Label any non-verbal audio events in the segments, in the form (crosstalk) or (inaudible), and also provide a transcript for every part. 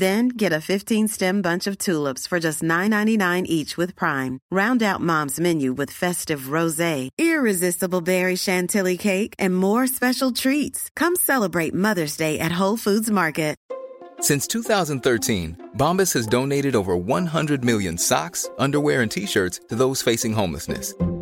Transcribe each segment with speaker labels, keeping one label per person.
Speaker 1: then get fifteen
Speaker 2: bunch of tulips for just nine each وائم round more special treat come celebrate mother's day donated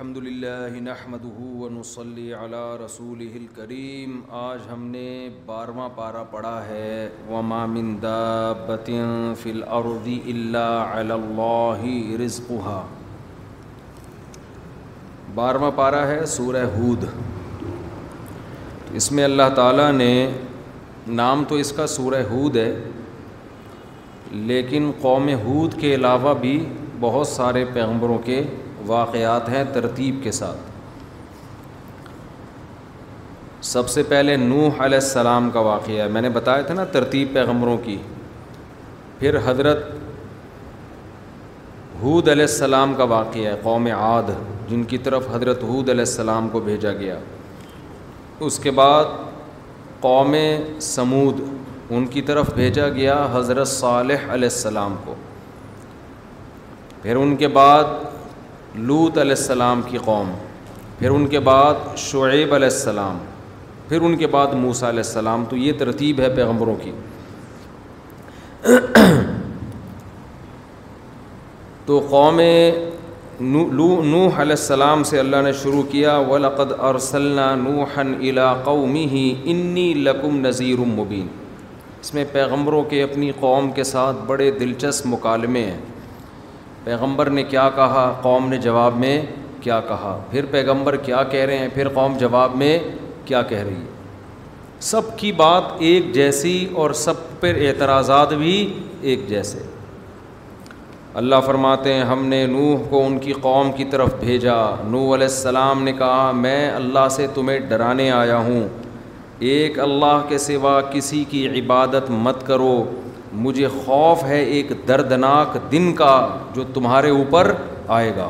Speaker 3: الحمد للہ رسول کریم آج ہم نے بارواں پارہ پڑھا ہے اللہ بارواں پارہ ہے سورہ ہود اس میں اللہ تعالیٰ نے نام تو اس کا سورہ ہود ہے لیکن قوم ہود کے علاوہ بھی بہت سارے پیغمبروں کے واقعات ہیں ترتیب کے ساتھ سب سے پہلے نوح علیہ السلام کا واقعہ ہے میں نے بتایا تھا نا ترتیب پیغمبروں کی پھر حضرت حود علیہ السلام کا واقعہ ہے قوم عاد جن کی طرف حضرت حود علیہ السلام کو بھیجا گیا اس کے بعد قوم سمود ان کی طرف بھیجا گیا حضرت صالح علیہ السلام کو پھر ان کے بعد لوت علیہ السلام کی قوم پھر ان کے بعد شعیب علیہ السلام پھر ان کے بعد موسا علیہ السلام تو یہ ترتیب ہے پیغمبروں کی تو قوم نوح علیہ السلام سے اللہ نے شروع کیا ولقد اور نوحن نوح علاقومی ہی انی لقم نذیر المبین اس میں پیغمبروں کے اپنی قوم کے ساتھ بڑے دلچسپ مکالمے ہیں پیغمبر نے کیا کہا قوم نے جواب میں کیا کہا پھر پیغمبر کیا کہہ رہے ہیں پھر قوم جواب میں کیا کہہ رہی ہے سب کی بات ایک جیسی اور سب پر اعتراضات بھی ایک جیسے اللہ فرماتے ہیں ہم نے نوح کو ان کی قوم کی طرف بھیجا نوح علیہ السلام نے کہا میں اللہ سے تمہیں ڈرانے آیا ہوں ایک اللہ کے سوا کسی کی عبادت مت کرو مجھے خوف ہے ایک دردناک دن کا جو تمہارے اوپر آئے گا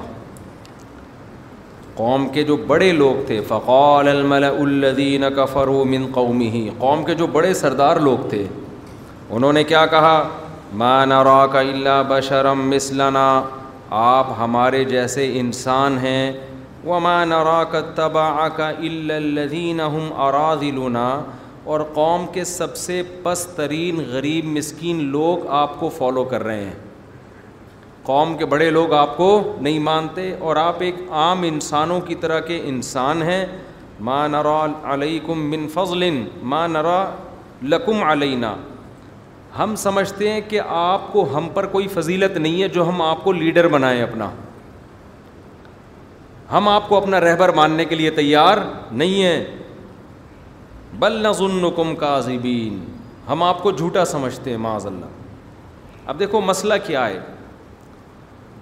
Speaker 3: قوم کے جو بڑے لوگ تھے فقال الملا کا فرو من قومی ہی قوم کے جو بڑے سردار لوگ تھے انہوں نے کیا کہا مانا کا اللہ بشرم مثلنا آپ ہمارے جیسے انسان ہیں وہ مانا کا تباہ کا ددین اور قوم کے سب سے پست ترین غریب مسکین لوگ آپ کو فالو کر رہے ہیں قوم کے بڑے لوگ آپ کو نہیں مانتے اور آپ ایک عام انسانوں کی طرح کے انسان ہیں ما نرا علیکم من فضل ما نرا لکم علینا ہم سمجھتے ہیں کہ آپ کو ہم پر کوئی فضیلت نہیں ہے جو ہم آپ کو لیڈر بنائیں اپنا ہم آپ کو اپنا رہبر ماننے کے لیے تیار نہیں ہیں بل نظنکم کاذبین ہم آپ کو جھوٹا سمجھتے ہیں معاذ اللہ اب دیکھو مسئلہ کیا ہے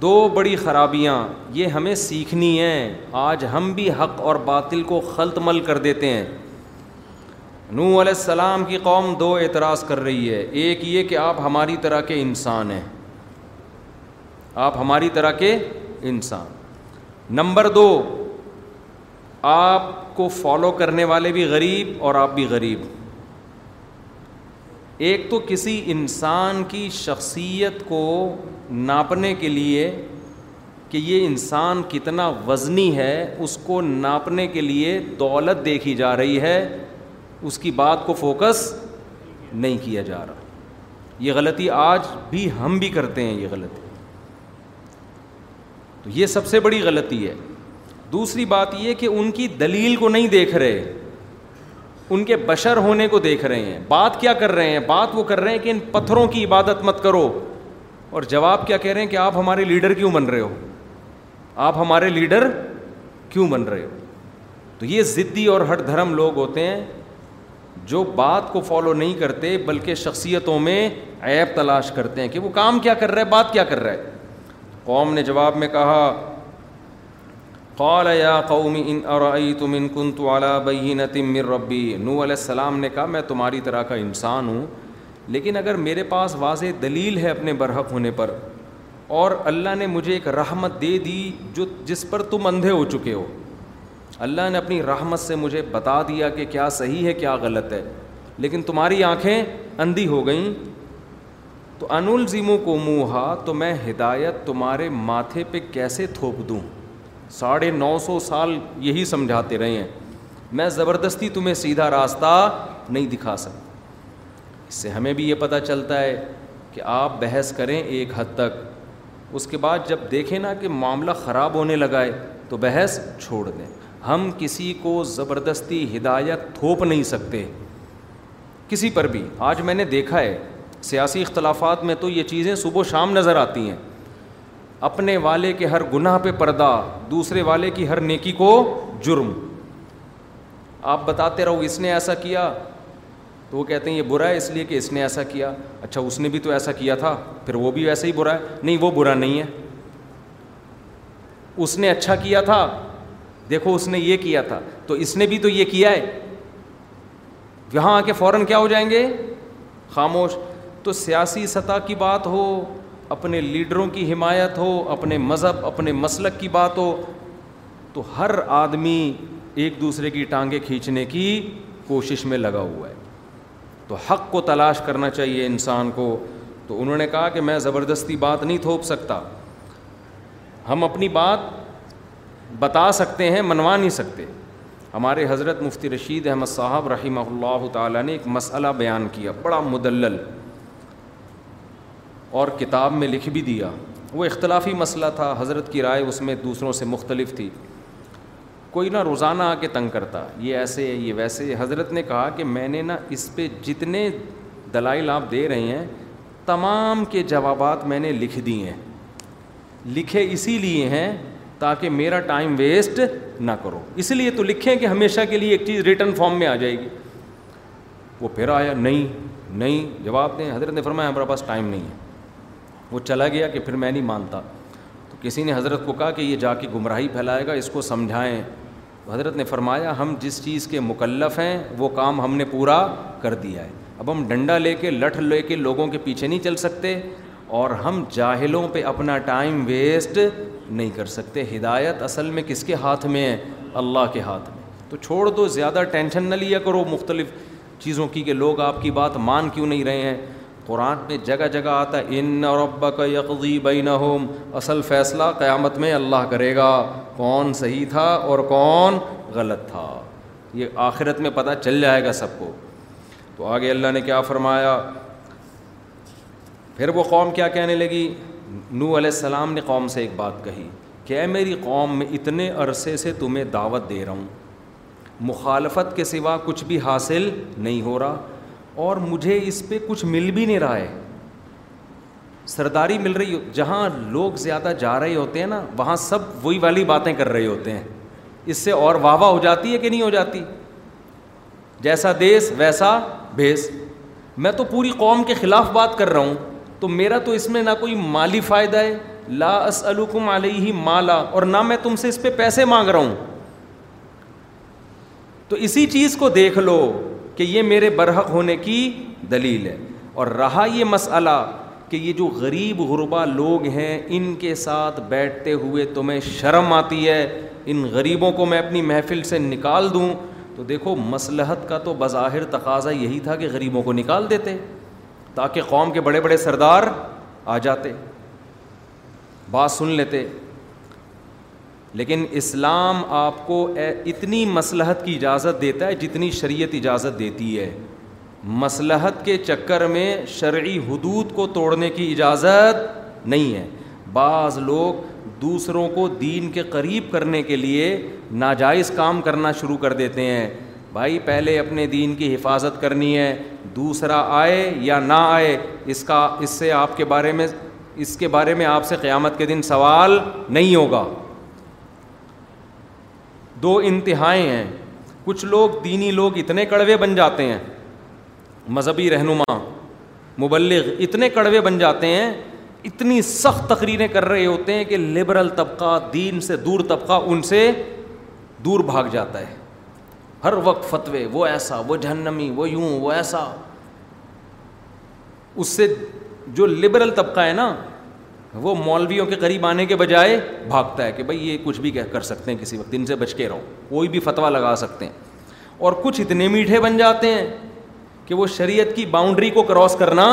Speaker 3: دو بڑی خرابیاں یہ ہمیں سیکھنی ہیں آج ہم بھی حق اور باطل کو خلط مل کر دیتے ہیں نو علیہ السلام کی قوم دو اعتراض کر رہی ہے ایک یہ کہ آپ ہماری طرح کے انسان ہیں آپ ہماری طرح کے انسان نمبر دو آپ کو فالو کرنے والے بھی غریب اور آپ بھی غریب ایک تو کسی انسان کی شخصیت کو ناپنے کے لیے کہ یہ انسان کتنا وزنی ہے اس کو ناپنے کے لیے دولت دیکھی جا رہی ہے اس کی بات کو فوکس نہیں کیا جا رہا یہ غلطی آج بھی ہم بھی کرتے ہیں یہ غلطی تو یہ سب سے بڑی غلطی ہے دوسری بات یہ کہ ان کی دلیل کو نہیں دیکھ رہے ان کے بشر ہونے کو دیکھ رہے ہیں بات کیا کر رہے ہیں بات وہ کر رہے ہیں کہ ان پتھروں کی عبادت مت کرو اور جواب کیا کہہ رہے ہیں کہ آپ ہمارے لیڈر کیوں بن رہے ہو آپ ہمارے لیڈر کیوں بن رہے ہو تو یہ ضدی اور ہٹ دھرم لوگ ہوتے ہیں جو بات کو فالو نہیں کرتے بلکہ شخصیتوں میں عیب تلاش کرتے ہیں کہ وہ کام کیا کر رہا ہے بات کیا کر رہا ہے قوم نے جواب میں کہا یا قوم ان اور ان کن تو بینت من ربی نو علیہ السلام نے کہا میں تمہاری طرح کا انسان ہوں لیکن اگر میرے پاس واضح دلیل ہے اپنے برحق ہونے پر اور اللہ نے مجھے ایک رحمت دے دی جو جس پر تم اندھے ہو چکے ہو اللہ نے اپنی رحمت سے مجھے بتا دیا کہ کیا صحیح ہے کیا غلط ہے لیکن تمہاری آنکھیں اندھی ہو گئیں تو انلزیموں کو منہ تو میں ہدایت تمہارے ماتھے پہ کیسے تھوپ دوں ساڑھے نو سو سال یہی سمجھاتے رہے ہیں میں زبردستی تمہیں سیدھا راستہ نہیں دکھا سکتا اس سے ہمیں بھی یہ پتہ چلتا ہے کہ آپ بحث کریں ایک حد تک اس کے بعد جب دیکھیں نا کہ معاملہ خراب ہونے لگا ہے تو بحث چھوڑ دیں ہم کسی کو زبردستی ہدایت تھوپ نہیں سکتے کسی پر بھی آج میں نے دیکھا ہے سیاسی اختلافات میں تو یہ چیزیں صبح و شام نظر آتی ہیں اپنے والے کے ہر گناہ پہ پردہ دوسرے والے کی ہر نیکی کو جرم آپ بتاتے رہو اس نے ایسا کیا تو وہ کہتے ہیں یہ برا ہے اس لیے کہ اس نے ایسا کیا اچھا اس نے بھی تو ایسا کیا تھا پھر وہ بھی ویسے ہی برا ہے نہیں وہ برا نہیں ہے اس نے اچھا کیا تھا دیکھو اس نے یہ کیا تھا تو اس نے بھی تو یہ کیا ہے یہاں آ کے فوراً کیا ہو جائیں گے خاموش تو سیاسی سطح کی بات ہو اپنے لیڈروں کی حمایت ہو اپنے مذہب اپنے مسلک کی بات ہو تو ہر آدمی ایک دوسرے کی ٹانگیں کھینچنے کی کوشش میں لگا ہوا ہے تو حق کو تلاش کرنا چاہیے انسان کو تو انہوں نے کہا کہ میں زبردستی بات نہیں تھوپ سکتا ہم اپنی بات بتا سکتے ہیں منوا نہیں سکتے ہمارے حضرت مفتی رشید احمد صاحب رحمہ اللہ تعالیٰ نے ایک مسئلہ بیان کیا بڑا مدلل اور کتاب میں لکھ بھی دیا وہ اختلافی مسئلہ تھا حضرت کی رائے اس میں دوسروں سے مختلف تھی کوئی نہ روزانہ آ کے تنگ کرتا یہ ایسے ہے یہ ویسے حضرت نے کہا کہ میں نے نا اس پہ جتنے دلائل آپ دے رہے ہیں تمام کے جوابات میں نے لکھ دیے ہیں لکھے اسی لیے ہیں تاکہ میرا ٹائم ویسٹ نہ کرو اس لیے تو لکھیں کہ ہمیشہ کے لیے ایک چیز ریٹرن فارم میں آ جائے گی وہ پھر آیا نہیں نہیں جواب دیں حضرت نے فرمایا ہمارے پاس ٹائم نہیں ہے وہ چلا گیا کہ پھر میں نہیں مانتا تو کسی نے حضرت کو کہا کہ یہ جا کے گمراہی پھیلائے گا اس کو سمجھائیں حضرت نے فرمایا ہم جس چیز کے مکلف ہیں وہ کام ہم نے پورا کر دیا ہے اب ہم ڈنڈا لے کے لٹھ لے کے لوگوں کے پیچھے نہیں چل سکتے اور ہم جاہلوں پہ اپنا ٹائم ویسٹ نہیں کر سکتے ہدایت اصل میں کس کے ہاتھ میں ہے اللہ کے ہاتھ میں تو چھوڑ دو زیادہ ٹینشن نہ لیا کرو مختلف چیزوں کی کہ لوگ آپ کی بات مان کیوں نہیں رہے ہیں قرآن میں جگہ جگہ آتا ہے ان رب کا یقضی بین اصل فیصلہ قیامت میں اللہ کرے گا کون صحیح تھا اور کون غلط تھا یہ آخرت میں پتہ چل جائے گا سب کو تو آگے اللہ نے کیا فرمایا پھر وہ قوم کیا کہنے لگی نو علیہ السلام نے قوم سے ایک بات کہی کہ اے میری قوم میں اتنے عرصے سے تمہیں دعوت دے رہا ہوں مخالفت کے سوا کچھ بھی حاصل نہیں ہو رہا اور مجھے اس پہ کچھ مل بھی نہیں رہا ہے سرداری مل رہی ہو جہاں لوگ زیادہ جا رہے ہوتے ہیں نا وہاں سب وہی والی باتیں کر رہے ہوتے ہیں اس سے اور واہ واہ ہو جاتی ہے کہ نہیں ہو جاتی جیسا دیس ویسا بھیس میں تو پوری قوم کے خلاف بات کر رہا ہوں تو میرا تو اس میں نہ کوئی مالی فائدہ ہے لا اسلکم علیہ مالا اور نہ میں تم سے اس پہ پیسے مانگ رہا ہوں تو اسی چیز کو دیکھ لو کہ یہ میرے برحق ہونے کی دلیل ہے اور رہا یہ مسئلہ کہ یہ جو غریب غربا لوگ ہیں ان کے ساتھ بیٹھتے ہوئے تمہیں شرم آتی ہے ان غریبوں کو میں اپنی محفل سے نکال دوں تو دیکھو مصلحت کا تو بظاہر تقاضا یہی تھا کہ غریبوں کو نکال دیتے تاکہ قوم کے بڑے بڑے سردار آ جاتے بات سن لیتے لیکن اسلام آپ کو اتنی مصلحت کی اجازت دیتا ہے جتنی شریعت اجازت دیتی ہے مسلحت کے چکر میں شرعی حدود کو توڑنے کی اجازت نہیں ہے بعض لوگ دوسروں کو دین کے قریب کرنے کے لیے ناجائز کام کرنا شروع کر دیتے ہیں بھائی پہلے اپنے دین کی حفاظت کرنی ہے دوسرا آئے یا نہ آئے اس کا اس سے آپ کے بارے میں اس کے بارے میں آپ سے قیامت کے دن سوال نہیں ہوگا دو انتہائیں ہیں کچھ لوگ دینی لوگ اتنے کڑوے بن جاتے ہیں مذہبی رہنما مبلغ اتنے کڑوے بن جاتے ہیں اتنی سخت تقریریں کر رہے ہوتے ہیں کہ لبرل طبقہ دین سے دور طبقہ ان سے دور بھاگ جاتا ہے ہر وقت فتوے وہ ایسا وہ جہنمی وہ یوں وہ ایسا اس سے جو لبرل طبقہ ہے نا وہ مولویوں کے قریب آنے کے بجائے بھاگتا ہے کہ بھائی یہ کچھ بھی کر سکتے ہیں کسی وقت ان سے بچ کے رہو کوئی بھی فتویٰ لگا سکتے ہیں اور کچھ اتنے میٹھے بن جاتے ہیں کہ وہ شریعت کی باؤنڈری کو کراس کرنا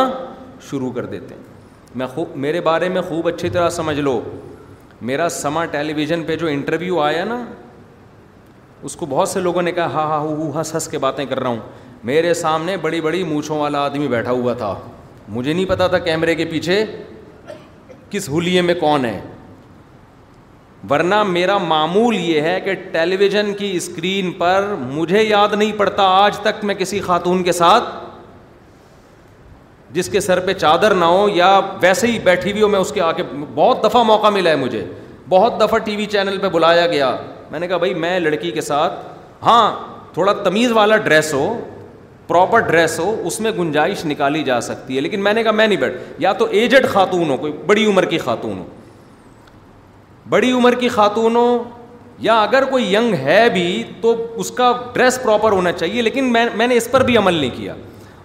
Speaker 3: شروع کر دیتے ہیں میں خوب میرے بارے میں خوب اچھی طرح سمجھ لو میرا سما ٹیلی ویژن پہ جو انٹرویو آیا نا اس کو بہت سے لوگوں نے کہا ہا ہا ہو ہنس ہنس کے باتیں کر رہا ہوں میرے سامنے بڑی بڑی مونچھوں والا آدمی بیٹھا ہوا تھا مجھے نہیں پتا تھا کیمرے کے پیچھے کس حلیے میں کون ہے ورنہ میرا معمول یہ ہے کہ ٹیلی ویژن کی اسکرین پر مجھے یاد نہیں پڑتا آج تک میں کسی خاتون کے ساتھ جس کے سر پہ چادر نہ ہو یا ویسے ہی بیٹھی ہوئی ہو میں اس کے آ کے بہت دفعہ موقع ملا ہے مجھے بہت دفعہ ٹی وی چینل پہ بلایا گیا میں نے کہا بھائی میں لڑکی کے ساتھ ہاں تھوڑا تمیز والا ڈریس ہو پراپر ڈریس ہو اس میں گنجائش نکالی جا سکتی ہے لیکن میں نے کہا میں نہیں بیٹھ یا تو ایجڈ خاتون ہو کوئی بڑی عمر کی خاتون ہو بڑی عمر کی خاتون ہو یا اگر کوئی ینگ ہے بھی تو اس کا ڈریس پراپر ہونا چاہیے لیکن میں میں نے اس پر بھی عمل نہیں کیا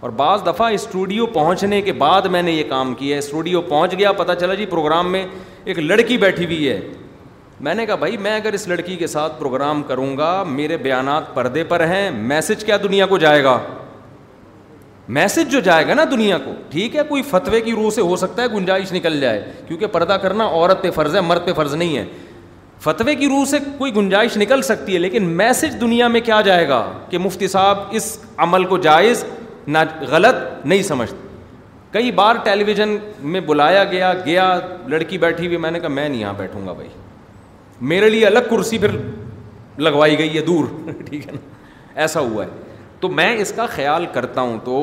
Speaker 3: اور بعض دفعہ اسٹوڈیو پہنچنے کے بعد میں نے یہ کام کیا اسٹوڈیو پہنچ گیا پتہ چلا جی پروگرام میں ایک لڑکی بیٹھی ہوئی ہے میں نے کہا بھائی میں اگر اس لڑکی کے ساتھ پروگرام کروں گا میرے بیانات پردے پر ہیں میسج کیا دنیا کو جائے گا میسج جو جائے گا نا دنیا کو ٹھیک ہے کوئی فتوے کی روح سے ہو سکتا ہے گنجائش نکل جائے کیونکہ پردہ کرنا عورت پہ فرض ہے مرد پہ فرض نہیں ہے فتوے کی روح سے کوئی گنجائش نکل سکتی ہے لیکن میسج دنیا میں کیا جائے گا کہ مفتی صاحب اس عمل کو جائز نہ غلط نہیں سمجھتے کئی بار ٹیلی ویژن میں بلایا گیا گیا لڑکی بیٹھی ہوئی میں نے کہا میں نہیں یہاں بیٹھوں گا بھائی میرے لیے الگ کرسی پھر لگوائی گئی ہے دور (laughs) ٹھیک ہے نا ایسا ہوا ہے تو میں اس کا خیال کرتا ہوں تو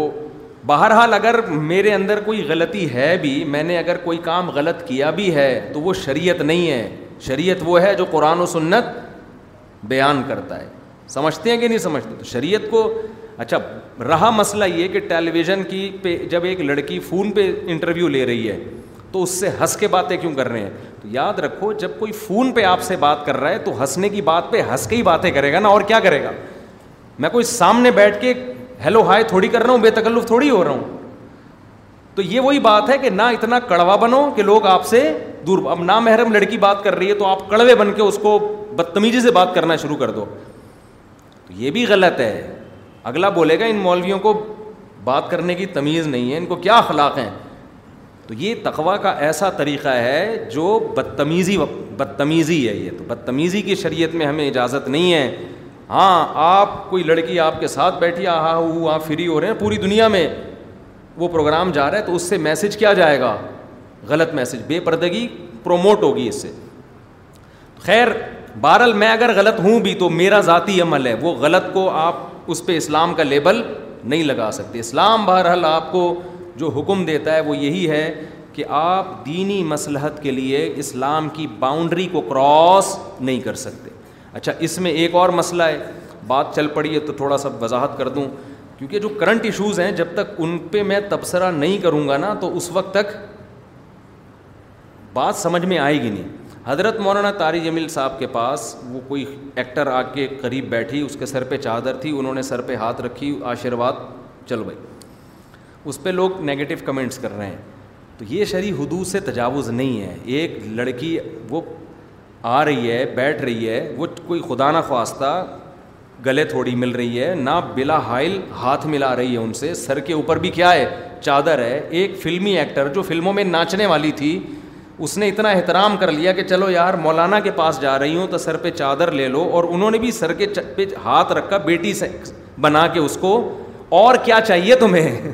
Speaker 3: بہرحال اگر میرے اندر کوئی غلطی ہے بھی میں نے اگر کوئی کام غلط کیا بھی ہے تو وہ شریعت نہیں ہے شریعت وہ ہے جو قرآن و سنت بیان کرتا ہے سمجھتے ہیں کہ نہیں سمجھتے تو شریعت کو اچھا رہا مسئلہ یہ کہ ٹیلی ویژن کی پہ جب ایک لڑکی فون پہ انٹرویو لے رہی ہے تو اس سے ہنس کے باتیں کیوں کر رہے ہیں تو یاد رکھو جب کوئی فون پہ آپ سے بات کر رہا ہے تو ہنسنے کی بات پہ ہنس کے ہی باتیں کرے گا نا اور کیا کرے گا میں کوئی سامنے بیٹھ کے ہیلو ہائے تھوڑی کر رہا ہوں بے تکلف تھوڑی ہو رہا ہوں تو یہ وہی بات ہے کہ نہ اتنا کڑوا بنو کہ لوگ آپ سے دور اب نہ محرم لڑکی بات کر رہی ہے تو آپ کڑوے بن کے اس کو بدتمیزی سے بات کرنا شروع کر دو تو یہ بھی غلط ہے اگلا بولے گا ان مولویوں کو بات کرنے کی تمیز نہیں ہے ان کو کیا اخلاق ہیں تو یہ تقوا کا ایسا طریقہ ہے جو بدتمیزی بدتمیزی ہے یہ تو بدتمیزی کی شریعت میں ہمیں اجازت نہیں ہے ہاں آپ کوئی لڑکی آپ کے ساتھ بیٹھی آہا ہو آپ ہاں، فری ہو رہے ہیں پوری دنیا میں وہ پروگرام جا رہا ہے تو اس سے میسج کیا جائے گا غلط میسج بے پردگی پروموٹ ہوگی اس سے خیر بہرحال میں اگر غلط ہوں بھی تو میرا ذاتی عمل ہے وہ غلط کو آپ اس پہ اسلام کا لیبل نہیں لگا سکتے اسلام بہرحال آپ کو جو حکم دیتا ہے وہ یہی ہے کہ آپ دینی مصلحت کے لیے اسلام کی باؤنڈری کو کراس نہیں کر سکتے اچھا اس میں ایک اور مسئلہ ہے بات چل پڑی ہے تو تھوڑا سا وضاحت کر دوں کیونکہ جو کرنٹ ایشوز ہیں جب تک ان پہ میں تبصرہ نہیں کروں گا نا تو اس وقت تک بات سمجھ میں آئے گی نہیں حضرت مولانا طاری جمیل صاحب کے پاس وہ کوئی ایکٹر آ کے قریب بیٹھی اس کے سر پہ چادر تھی انہوں نے سر پہ ہاتھ رکھی آشرواد چل بھائی اس پہ لوگ نگیٹو کمنٹس کر رہے ہیں تو یہ شرح حدود سے تجاوز نہیں ہے ایک لڑکی وہ آ رہی ہے بیٹھ رہی ہے وہ کوئی خدا نہ خواستہ گلے تھوڑی مل رہی ہے نہ بلا حائل ہاتھ ملا رہی ہے ان سے سر کے اوپر بھی کیا ہے چادر ہے ایک فلمی ایکٹر جو فلموں میں ناچنے والی تھی اس نے اتنا احترام کر لیا کہ چلو یار مولانا کے پاس جا رہی ہوں تو سر پہ چادر لے لو اور انہوں نے بھی سر کے پہ ہاتھ رکھا بیٹی سے بنا کے اس کو اور کیا چاہیے تمہیں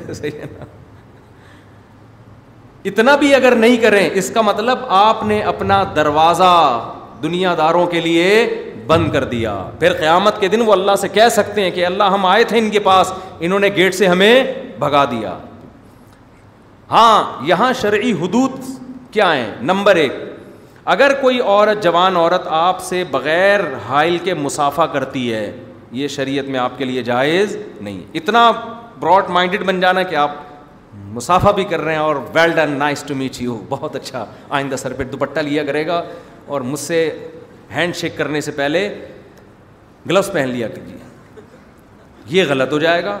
Speaker 3: (laughs) اتنا بھی اگر نہیں کریں اس کا مطلب آپ نے اپنا دروازہ دنیا داروں کے لیے بند کر دیا پھر قیامت کے دن وہ اللہ سے کہہ سکتے ہیں کہ اللہ ہم آئے تھے ان کے پاس انہوں نے گیٹ سے ہمیں بھگا دیا ہاں یہاں شرعی حدود کیا ہیں نمبر ایک اگر کوئی عورت جوان عورت آپ سے بغیر حائل کے مسافہ کرتی ہے یہ شریعت میں آپ کے لیے جائز نہیں اتنا براڈ مائنڈڈ بن جانا کہ آپ مسافہ بھی کر رہے ہیں اور well done nice to meet you بہت اچھا آئندہ سر پہ دوپٹہ لیا کرے گا اور مجھ سے ہینڈ شیک کرنے سے پہلے گلوز پہن لیا جی یہ غلط ہو جائے گا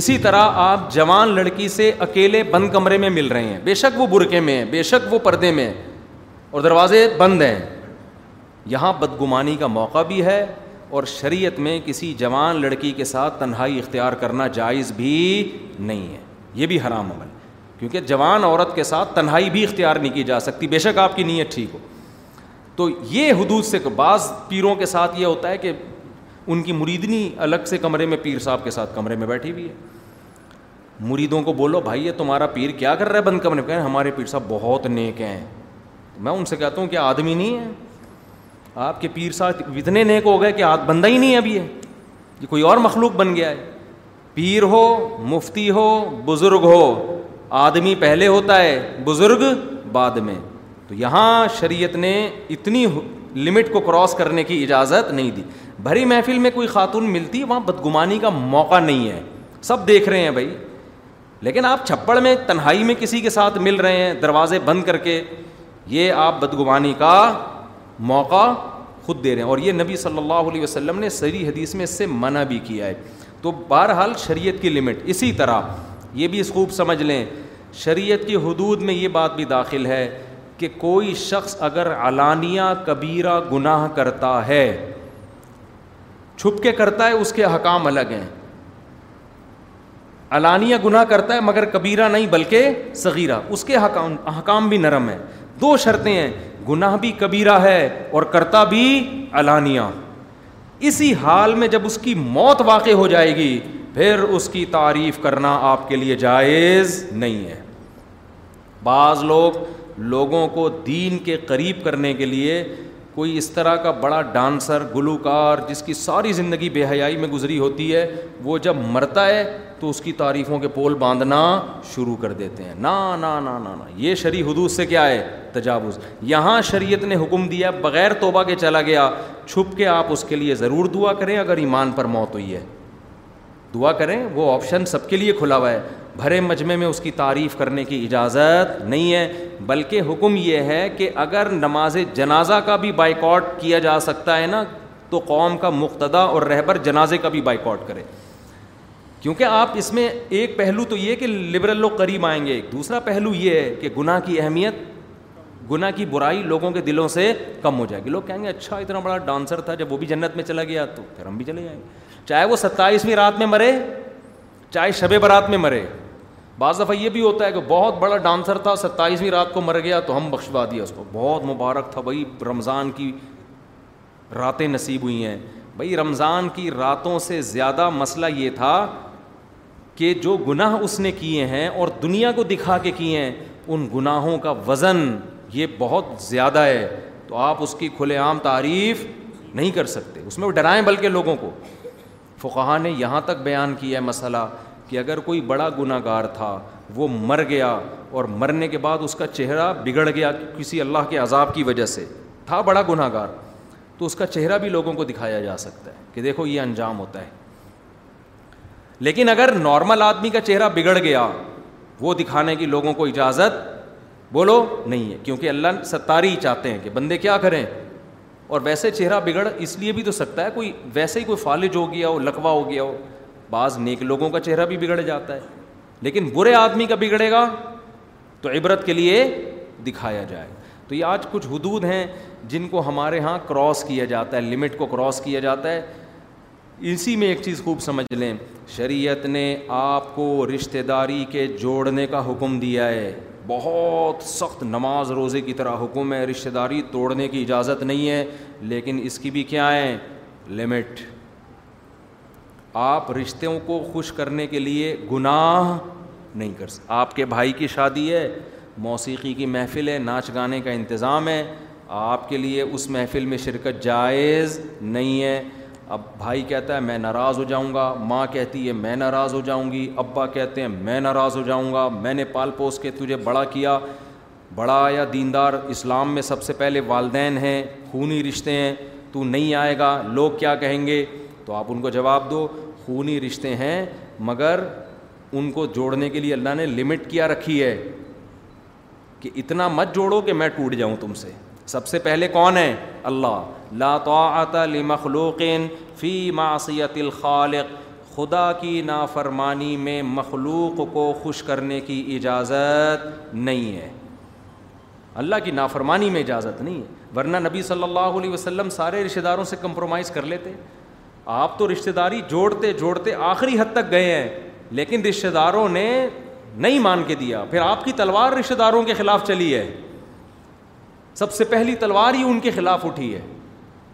Speaker 3: اسی طرح آپ جوان لڑکی سے اکیلے بند کمرے میں مل رہے ہیں بے شک وہ برقعے میں بے شک وہ پردے میں اور دروازے بند ہیں یہاں بدگمانی کا موقع بھی ہے اور شریعت میں کسی جوان لڑکی کے ساتھ تنہائی اختیار کرنا جائز بھی نہیں ہے یہ بھی حرام عمل کیونکہ جوان عورت کے ساتھ تنہائی بھی اختیار نہیں کی جا سکتی بے شک آپ کی نیت ٹھیک ہو تو یہ حدود سے بعض پیروں کے ساتھ یہ ہوتا ہے کہ ان کی مریدنی الگ سے کمرے میں پیر صاحب کے ساتھ کمرے میں بیٹھی ہوئی ہے مریدوں کو بولو بھائی یہ تمہارا پیر کیا کر رہا ہے بند کمرے میں ہمارے پیر صاحب بہت نیک ہیں میں ان سے کہتا ہوں کہ آدمی نہیں ہے آپ کے پیر صاحب اتنے نیک ہو گئے کہ بندہ ہی نہیں ہے ابھی ہے یہ کوئی اور مخلوق بن گیا ہے پیر ہو مفتی ہو بزرگ ہو آدمی پہلے ہوتا ہے بزرگ بعد میں تو یہاں شریعت نے اتنی لمٹ کو کراس کرنے کی اجازت نہیں دی بھری محفل میں کوئی خاتون ملتی وہاں بدگمانی کا موقع نہیں ہے سب دیکھ رہے ہیں بھائی لیکن آپ چھپڑ میں تنہائی میں کسی کے ساتھ مل رہے ہیں دروازے بند کر کے یہ آپ بدگمانی کا موقع خود دے رہے ہیں اور یہ نبی صلی اللہ علیہ وسلم نے سری حدیث میں اس سے منع بھی کیا ہے تو بہرحال شریعت کی لمٹ اسی طرح یہ بھی اس خوب سمجھ لیں شریعت کی حدود میں یہ بات بھی داخل ہے کہ کوئی شخص اگر علانیہ کبیرہ گناہ کرتا ہے چھپ کے کرتا ہے اس کے حکام الگ ہیں علانیہ گناہ کرتا ہے مگر کبیرہ نہیں بلکہ صغیرہ اس کے حکام حکام بھی نرم ہیں دو شرطیں ہیں گناہ بھی کبیرہ ہے اور کرتا بھی علانیہ اسی حال میں جب اس کی موت واقع ہو جائے گی پھر اس کی تعریف کرنا آپ کے لیے جائز نہیں ہے بعض لوگ لوگوں کو دین کے قریب کرنے کے لیے کوئی اس طرح کا بڑا ڈانسر گلوکار جس کی ساری زندگی بے حیائی میں گزری ہوتی ہے وہ جب مرتا ہے تو اس کی تعریفوں کے پول باندھنا شروع کر دیتے ہیں نا نا نا نا یہ شرع حدود سے کیا ہے تجاوز یہاں شریعت نے حکم دیا بغیر توبہ کے چلا گیا چھپ کے آپ اس کے لیے ضرور دعا کریں اگر ایمان پر موت ہوئی ہے دعا کریں وہ آپشن سب کے لیے کھلا ہوا ہے بھرے مجمع میں اس کی تعریف کرنے کی اجازت نہیں ہے بلکہ حکم یہ ہے کہ اگر نماز جنازہ کا بھی بائیکاٹ کیا جا سکتا ہے نا تو قوم کا مقتدہ اور رہبر جنازے کا بھی بائیکاٹ کرے کیونکہ آپ اس میں ایک پہلو تو یہ کہ لبرل لوگ قریب آئیں گے دوسرا پہلو یہ ہے کہ گناہ کی اہمیت گناہ کی برائی لوگوں کے دلوں سے کم ہو جائے گی لوگ کہیں گے اچھا اتنا بڑا ڈانسر تھا جب وہ بھی جنت میں چلا گیا تو پھر ہم بھی چلے جائیں گے چاہے وہ ستائیسویں رات میں مرے چاہے شب برات میں مرے بعض دفعہ یہ بھی ہوتا ہے کہ بہت بڑا ڈانسر تھا ستائیسویں رات کو مر گیا تو ہم بخشوا دیا اس کو بہت مبارک تھا بھائی رمضان کی راتیں نصیب ہوئی ہیں بھائی رمضان کی راتوں سے زیادہ مسئلہ یہ تھا کہ جو گناہ اس نے کیے ہیں اور دنیا کو دکھا کے کیے ہیں ان گناہوں کا وزن یہ بہت زیادہ ہے تو آپ اس کی کھلے عام تعریف نہیں کر سکتے اس میں وہ ڈرائیں بلکہ لوگوں کو فقہ نے یہاں تک بیان کیا ہے مسئلہ کہ اگر کوئی بڑا گناہ گار تھا وہ مر گیا اور مرنے کے بعد اس کا چہرہ بگڑ گیا کسی اللہ کے عذاب کی وجہ سے تھا بڑا گناہ گار تو اس کا چہرہ بھی لوگوں کو دکھایا جا سکتا ہے کہ دیکھو یہ انجام ہوتا ہے لیکن اگر نارمل آدمی کا چہرہ بگڑ گیا وہ دکھانے کی لوگوں کو اجازت بولو نہیں ہے کیونکہ اللہ ستاری چاہتے ہیں کہ بندے کیا کریں اور ویسے چہرہ بگڑ اس لیے بھی تو سکتا ہے کوئی ویسے ہی کوئی فالج ہو گیا ہو لکوا ہو گیا ہو بعض نیک لوگوں کا چہرہ بھی بگڑ جاتا ہے لیکن برے آدمی کا بگڑے گا تو عبرت کے لیے دکھایا جائے تو یہ آج کچھ حدود ہیں جن کو ہمارے ہاں کراس کیا جاتا ہے لمٹ کو کراس کیا جاتا ہے اسی میں ایک چیز خوب سمجھ لیں شریعت نے آپ کو رشتہ داری کے جوڑنے کا حکم دیا ہے بہت سخت نماز روزے کی طرح حکم ہے رشتہ داری توڑنے کی اجازت نہیں ہے لیکن اس کی بھی کیا ہے لمٹ آپ رشتوں کو خوش کرنے کے لیے گناہ نہیں کر سکتے آپ کے بھائی کی شادی ہے موسیقی کی محفل ہے ناچ گانے کا انتظام ہے آپ کے لیے اس محفل میں شرکت جائز نہیں ہے اب بھائی کہتا ہے میں ناراض ہو جاؤں گا ماں کہتی ہے میں ناراض ہو جاؤں گی ابا کہتے ہیں میں ناراض ہو جاؤں گا میں نے پال پوس کے تجھے بڑا کیا بڑا یا دیندار اسلام میں سب سے پہلے والدین ہیں خونی رشتے ہیں تو نہیں آئے گا لوگ کیا کہیں گے تو آپ ان کو جواب دو خونی رشتے ہیں مگر ان کو جوڑنے کے لیے اللہ نے لمٹ کیا رکھی ہے کہ اتنا مت جوڑو کہ میں ٹوٹ جاؤں تم سے سب سے پہلے کون ہے اللہ لا طاعت لمخلوق فی معصیت الخالق خدا کی نافرمانی میں مخلوق کو خوش کرنے کی اجازت نہیں ہے اللہ کی نافرمانی میں اجازت نہیں ہے ورنہ نبی صلی اللہ علیہ وسلم سارے رشتہ داروں سے کمپرومائز کر لیتے آپ تو رشتے داری جوڑتے جوڑتے آخری حد تک گئے ہیں لیکن رشتہ داروں نے نہیں مان کے دیا پھر آپ کی تلوار رشتہ داروں کے خلاف چلی ہے سب سے پہلی تلوار ہی ان کے خلاف اٹھی ہے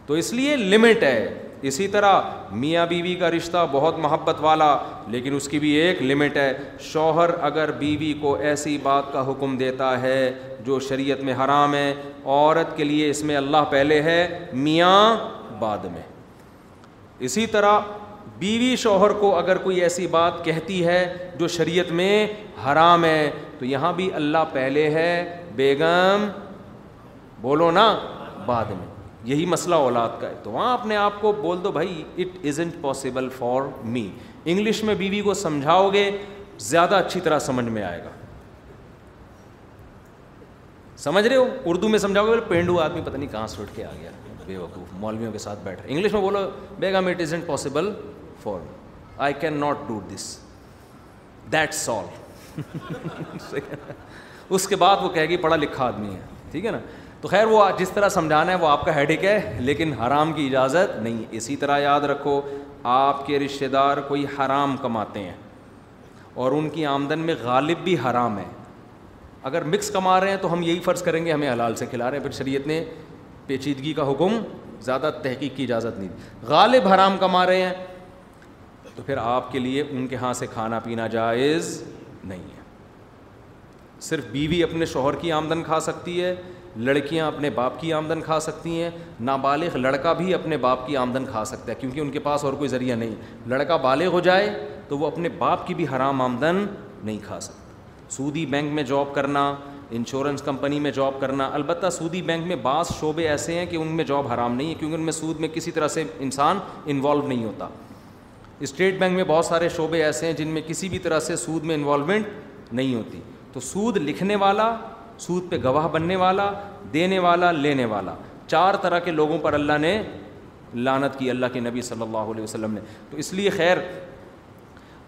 Speaker 3: تو اس لیے لمٹ ہے اسی طرح میاں بیوی کا رشتہ بہت محبت والا لیکن اس کی بھی ایک لمٹ ہے شوہر اگر بیوی کو ایسی بات کا حکم دیتا ہے جو شریعت میں حرام ہے عورت کے لیے اس میں اللہ پہلے ہے میاں بعد میں اسی طرح بیوی شوہر کو اگر کوئی ایسی بات کہتی ہے جو شریعت میں حرام ہے تو یہاں بھی اللہ پہلے ہے بیگم بولو نا بعد میں یہی مسئلہ اولاد کا ہے تو وہاں اپنے آپ کو بول دو بھائی it is impossible for me English میں بیوی کو سمجھاؤ گے زیادہ اچھی طرح سمجھ میں آئے گا سمجھ رہے ہو اردو میں سمجھاؤ گے پینڈو آدمی پتہ نہیں کہاں سے اٹھ کے آ گیا بے وقوف مولویوں کے ساتھ بیٹھ رہے انگلش میں بولو بیگم it is possible for I can not do this اس کے بعد وہ کہے گی پڑھا لکھا آدمی ہے ٹھیک ہے نا تو خیر وہ جس طرح سمجھانا ہے وہ آپ کا ہیڈ ہے لیکن حرام کی اجازت نہیں اسی طرح یاد رکھو آپ کے رشتے دار کوئی حرام کماتے ہیں اور ان کی آمدن میں غالب بھی حرام ہے اگر مکس کما رہے ہیں تو ہم یہی فرض کریں گے ہمیں حلال سے کھلا رہے ہیں پھر شریعت نے پیچیدگی کا حکم زیادہ تحقیق کی اجازت نہیں دی غالب حرام کما رہے ہیں تو پھر آپ کے لیے ان کے ہاں سے کھانا پینا جائز نہیں ہے صرف بیوی اپنے شوہر کی آمدن کھا سکتی ہے لڑکیاں اپنے باپ کی آمدن کھا سکتی ہیں نابالغ لڑکا بھی اپنے باپ کی آمدن کھا سکتا ہے کیونکہ ان کے پاس اور کوئی ذریعہ نہیں لڑکا بالغ ہو جائے تو وہ اپنے باپ کی بھی حرام آمدن نہیں کھا سکتا سودی بینک میں جاب کرنا انشورنس کمپنی میں جاب کرنا البتہ سودی بینک میں بعض شعبے ایسے ہیں کہ ان میں جاب حرام نہیں ہے کیونکہ ان میں سود میں کسی طرح سے انسان انوالو نہیں ہوتا اسٹیٹ بینک میں بہت سارے شعبے ایسے ہیں جن میں کسی بھی طرح سے سود میں انوالومنٹ نہیں ہوتی تو سود لکھنے والا سود پہ گواہ بننے والا دینے والا لینے والا چار طرح کے لوگوں پر اللہ نے لانت کی اللہ کے نبی صلی اللہ علیہ وسلم نے تو اس لیے خیر